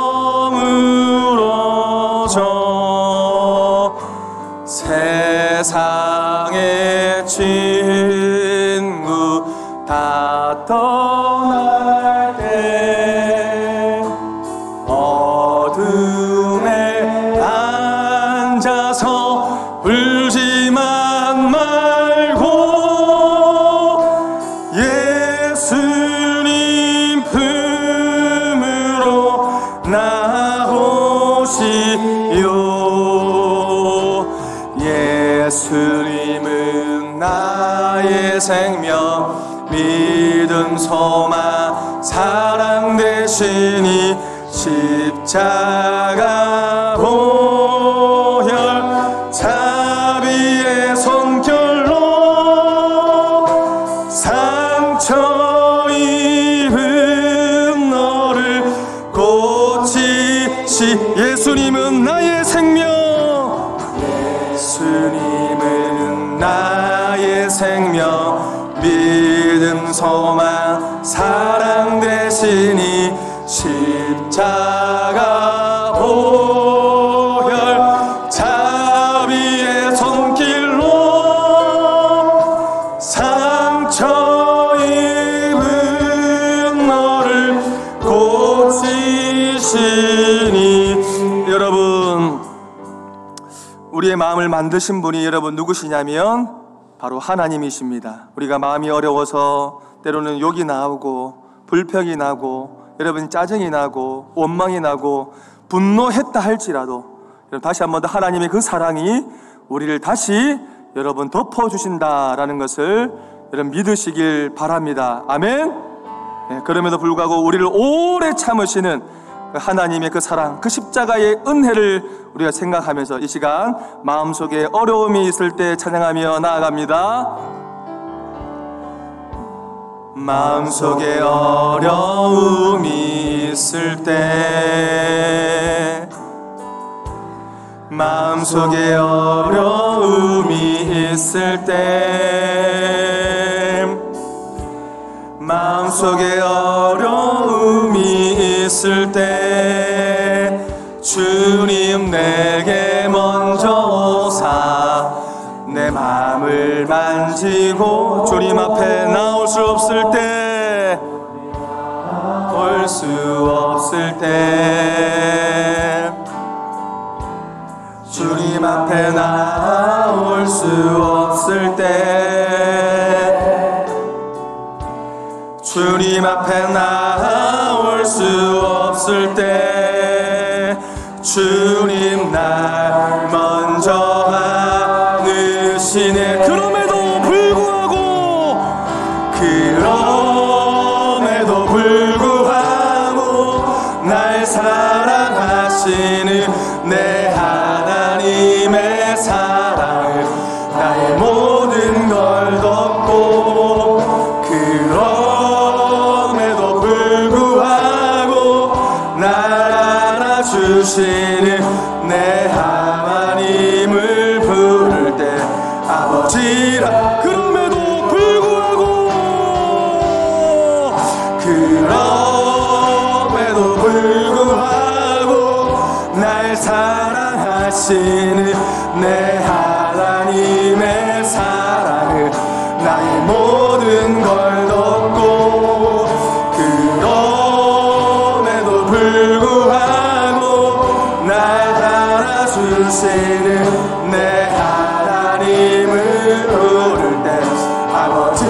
생명 믿음 소망 사랑 되시니 십자가 고치시니 여러분 우리의 마음을 만드신 분이 여러분 누구시냐면 바로 하나님이십니다. 우리가 마음이 어려워서 때로는 욕이 나오고 불평이 나고 여러분 짜증이 나고 원망이 나고 분노했다 할지라도 다시 한 번 더 하나님의 그 사랑이 우리를 다시 여러분 덮어 주신다라는 것을 여러분 믿으시길 바랍니다. 아멘. 네, 그럼에도 불구하고 우리를 오래 참으시는 그 하나님의 그 사랑, 그 십자가의 은혜를 우리가 생각하면서 이 시간 마음속에 어려움이 있을 때 찬양하며 나아갑니다. 마음속에 어려움이 있을 때 마음속에 어려움이 있을 때 마음속에 어려움이 있을 때 주님 내게 먼저 오사 내 마음을 만지고 주님 앞에 나올 수 없을 때올수 없을 때 주님 앞에 나올 수 없을 때 주님 앞에 나올 수 없을 때 주님 사랑하시는 내 하나님의 사랑을 나의 모든 걸 덮고 그럼에도 불구하고 날 알아주시는 내 하나님을 부를 때 아버지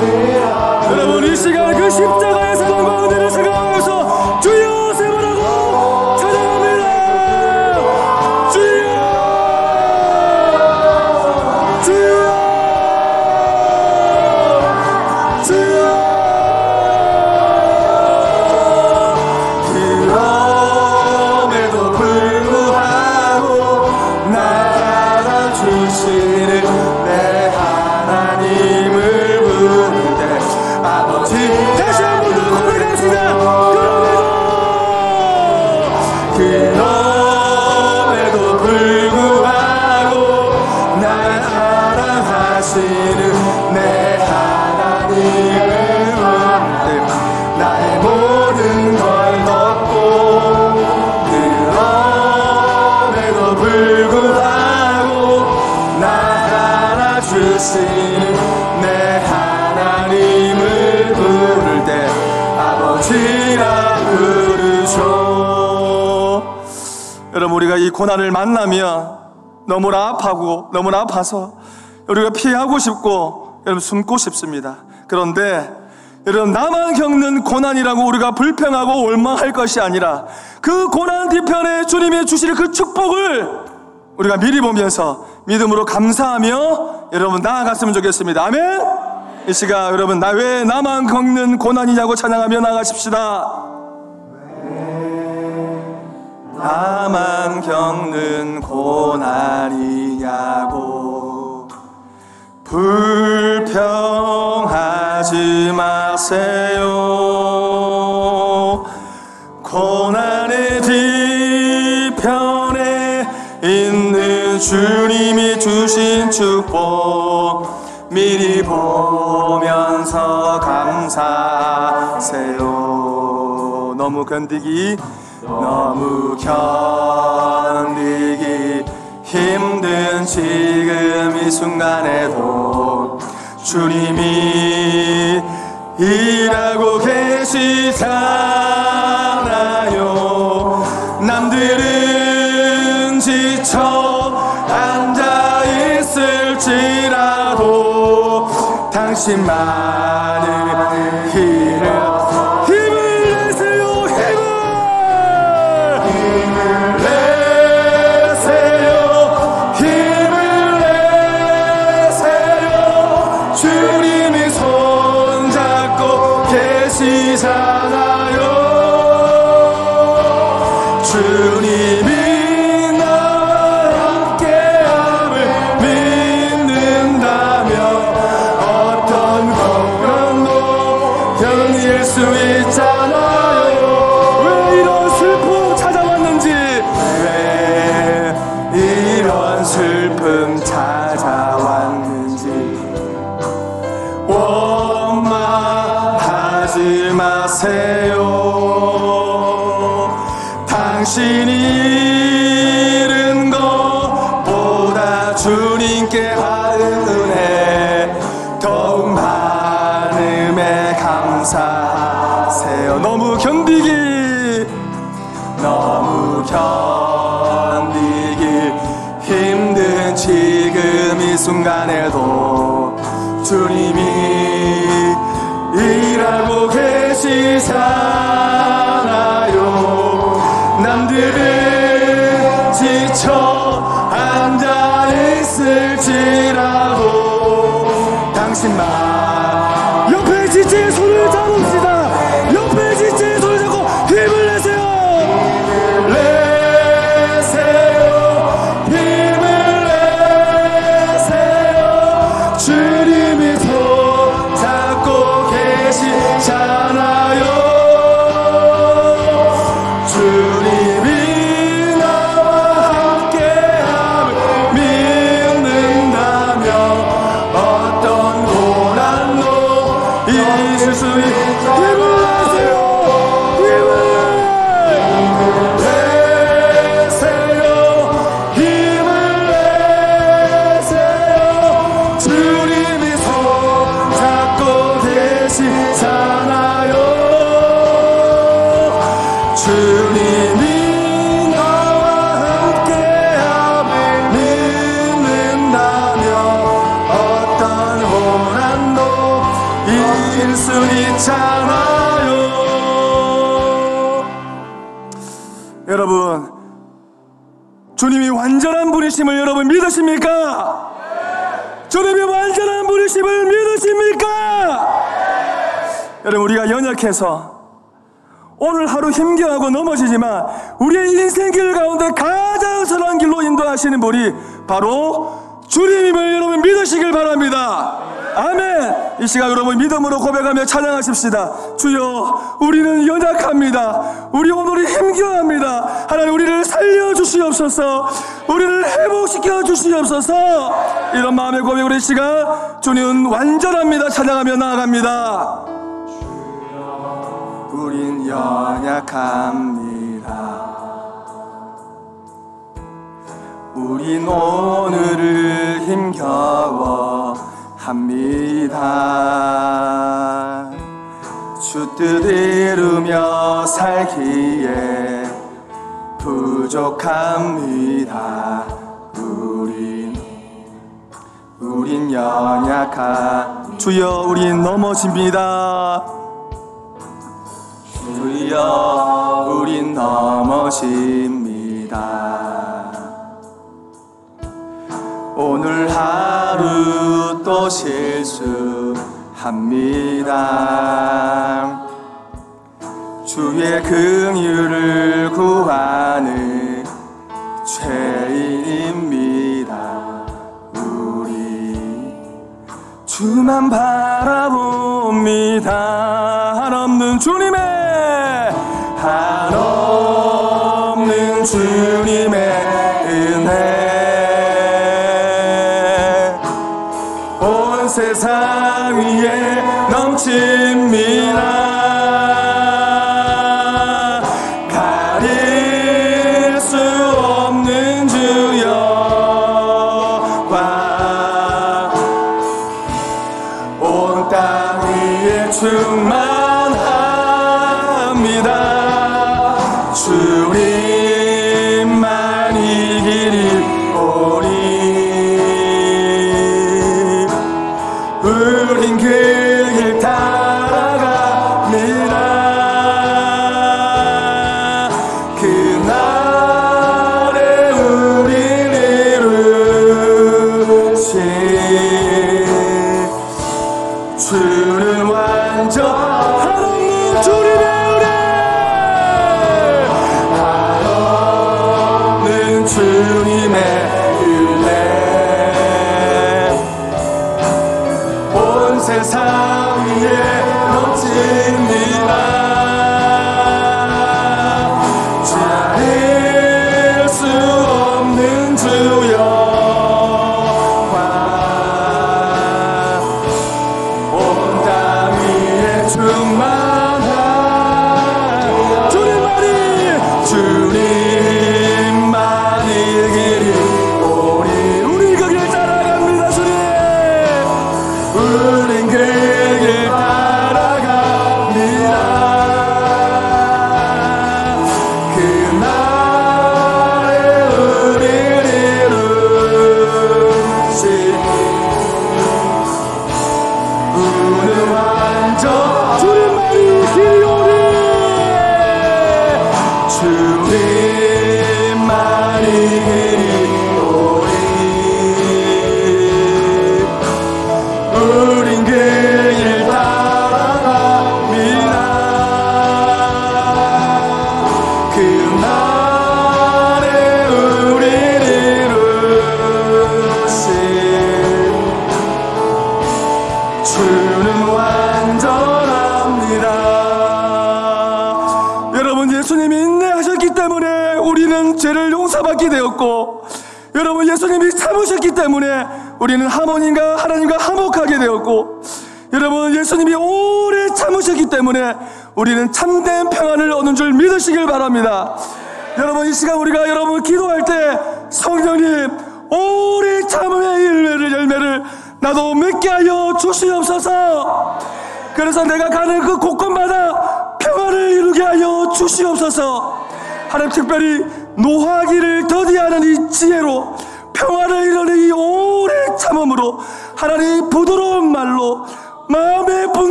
여러분 이 시간 그 십자가의 사랑과 은혜를 생각 고난을 만나면 너무나 아파하고 너무나 아파서 우리가 피하고 싶고 여러분 숨고 싶습니다. 그런데 여러분 나만 겪는 고난이라고 우리가 불평하고 원망할 것이 아니라 그 고난 뒤편에 주님이 주실 그 축복을 우리가 미리 보면서 믿음으로 감사하며 여러분 나아갔으면 좋겠습니다. 아멘. 이 시간 여러분 나 왜 나만 겪는 고난이냐고 찬양하며 나가십시다 나만 겪는 고난이냐고. 불평하지 마세요. 고난의 뒤편에 있는 주님이 주신 축복 미리 보면서 감사하세요. 너무 견디기 너무 견디기 힘든 지금 이 순간에도 주님이 일하고 계시잖아요. 남들은 지쳐 앉아 있을지라도 당신만은 있잖아요 여러분 주님이 완전한 분이심을 여러분 믿으십니까? 주님이 완전한 분이심을 믿으십니까? 여러분 우리가 연약해서 오늘 하루 힘겨하고 넘어지지만 우리의 인생길 가운데 가장 선한 길로 인도하시는 분이 바로 주님임을 여러분 믿으시길 바랍니다. 아멘. 이 시간 여러분 믿음으로 고백하며 찬양하십시다. 주여, 우리는 연약합니다. 우리 오늘이 힘겨합니다. 하나님 우리를 살려 주시옵소서. 우리를 회복시켜 주시옵소서. 이런 마음의 고백으로 이 시간 주님은 완전합니다. 찬양하며 나아갑니다. 우린 연약합니다. 우린 오늘을 힘겨워 합니다. 주뜻 이루며 살기에 부족합니다. 우린 우린 연약한 주여 우린 넘어집니다. 주여 우린 넘어집니다 오늘 하루 또 실수합니다. 주의 긍휼을 구하는 죄인입니다. 우리 주만 바라봅니다. 한없는 주님의 한없는 주님의 넘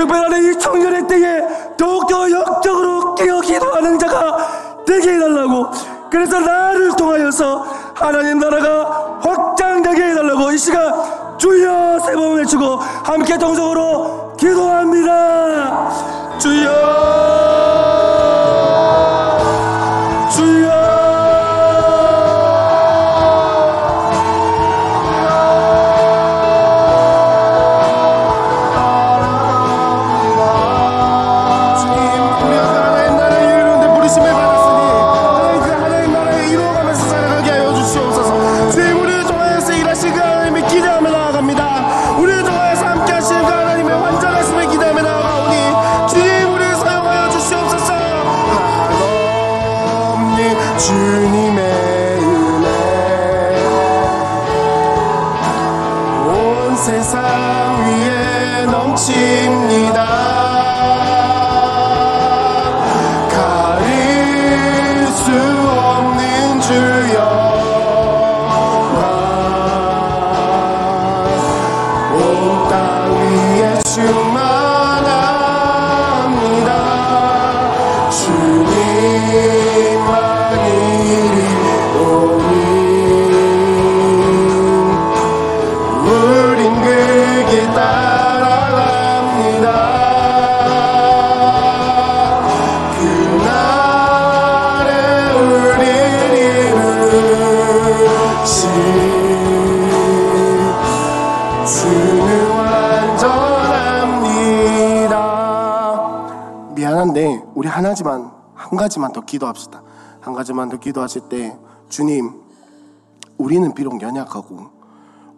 특별한 이 청년의 때에 더욱더 역적으로 깨어 기도하는 자가 되게 해달라고. 그래서 나를 통하여서 하나님 나라가 확장되게 해달라고 이 시간 주여 세 번 외치고 함께 동성으로 기도합니다. 주여 한 가지만 더 기도합시다. 한 가지만 더 기도하실 때 주님 우리는 비록 연약하고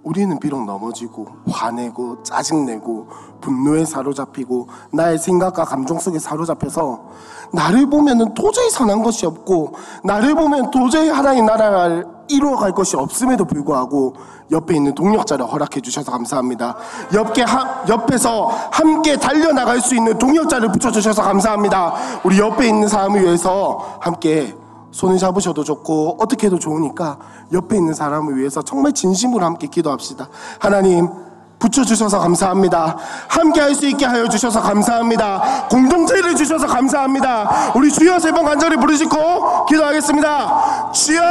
우리는 비록 넘어지고 화내고 짜증내고 분노에 사로잡히고 나의 생각과 감정 속에 사로잡혀서 나를 보면은 도저히 선한 것이 없고 나를 보면 도저히 하나님 나라를 이루어갈 것이 없음에도 불구하고 옆에 있는 동력자를 허락해 주셔서 감사합니다. 옆에 하, 옆에서 함께 달려나갈 수 있는 동력자를 붙여주셔서 감사합니다. 우리 옆에 있는 사람을 위해서 함께 손을 잡으셔도 좋고 어떻게 해도 좋으니까 옆에 있는 사람을 위해서 정말 진심으로 함께 기도합시다. 하나님 붙여주셔서 감사합니다. 함께 할 수 있게 하여 주셔서 감사합니다. 공동체를 주셔서 감사합니다. 우리 주여 세 번 간절히 부르시고 기도하겠습니다. 주여!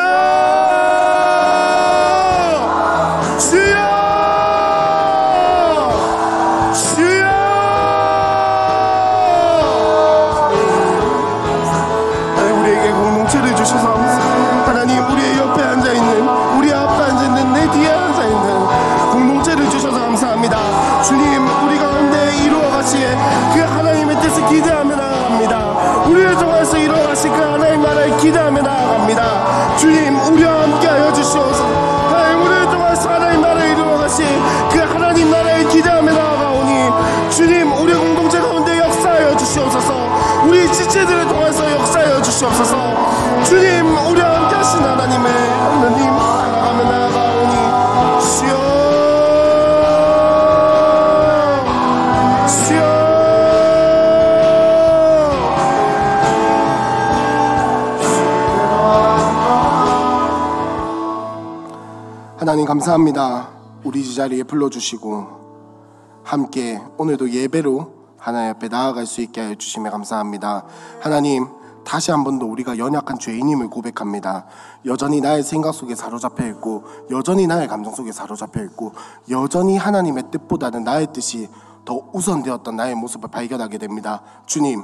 감사합니다. 우리 이 자리에 불러주시고 함께 오늘도 예배로 하나님 앞에 나아갈 수 있게 하여 주심에 감사합니다. 하나님 다시 한 번 더 우리가 연약한 죄인임을 고백합니다. 여전히 나의 생각 속에 사로잡혀 있고 여전히 나의 감정 속에 사로잡혀 있고 여전히 하나님의 뜻보다는 나의 뜻이 더 우선되었던 나의 모습을 발견하게 됩니다. 주님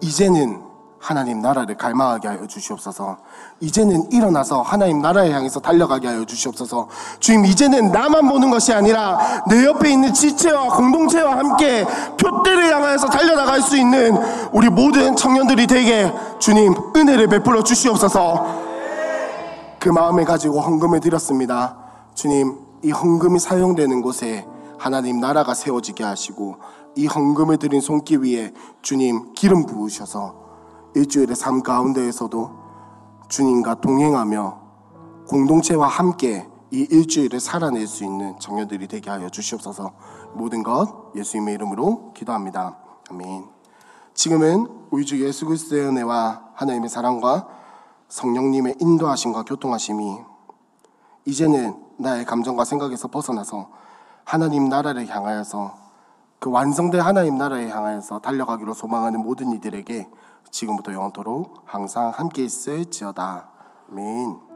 이제는 하나님 나라를 갈망하게 하여 주시옵소서. 이제는 일어나서 하나님 나라를 향해서 달려가게 하여 주시옵소서. 주님, 이제는 나만 보는 것이 아니라 내 옆에 있는 지체와 공동체와 함께 표대를 향하여서 달려나갈 수 있는 우리 모든 청년들이 되게 주님 은혜를 베풀어 주시옵소서. 그 마음을 가지고 헌금을 드렸습니다. 주님, 이 헌금이 사용되는 곳에 하나님 나라가 세워지게 하시고 이 헌금을 드린 손길 위에 주님 기름 부으셔서 일주일의 삶 가운데에서도 주님과 동행하며 공동체와 함께 이 일주일을 살아낼 수 있는 청년들이 되게 하여 주시옵소서 모든 것 예수님의 이름으로 기도합니다. 아멘. 지금은 우리 주 예수 그리스도의 은혜와 하나님의 사랑과 성령님의 인도하심과 교통하심이 이제는 나의 감정과 생각에서 벗어나서 하나님 나라를 향하여서 그 완성된 하나님 나라에 향하여서 달려가기로 소망하는 모든 이들에게 지금부터 영원토록 항상 함께 있을지어다. 아멘.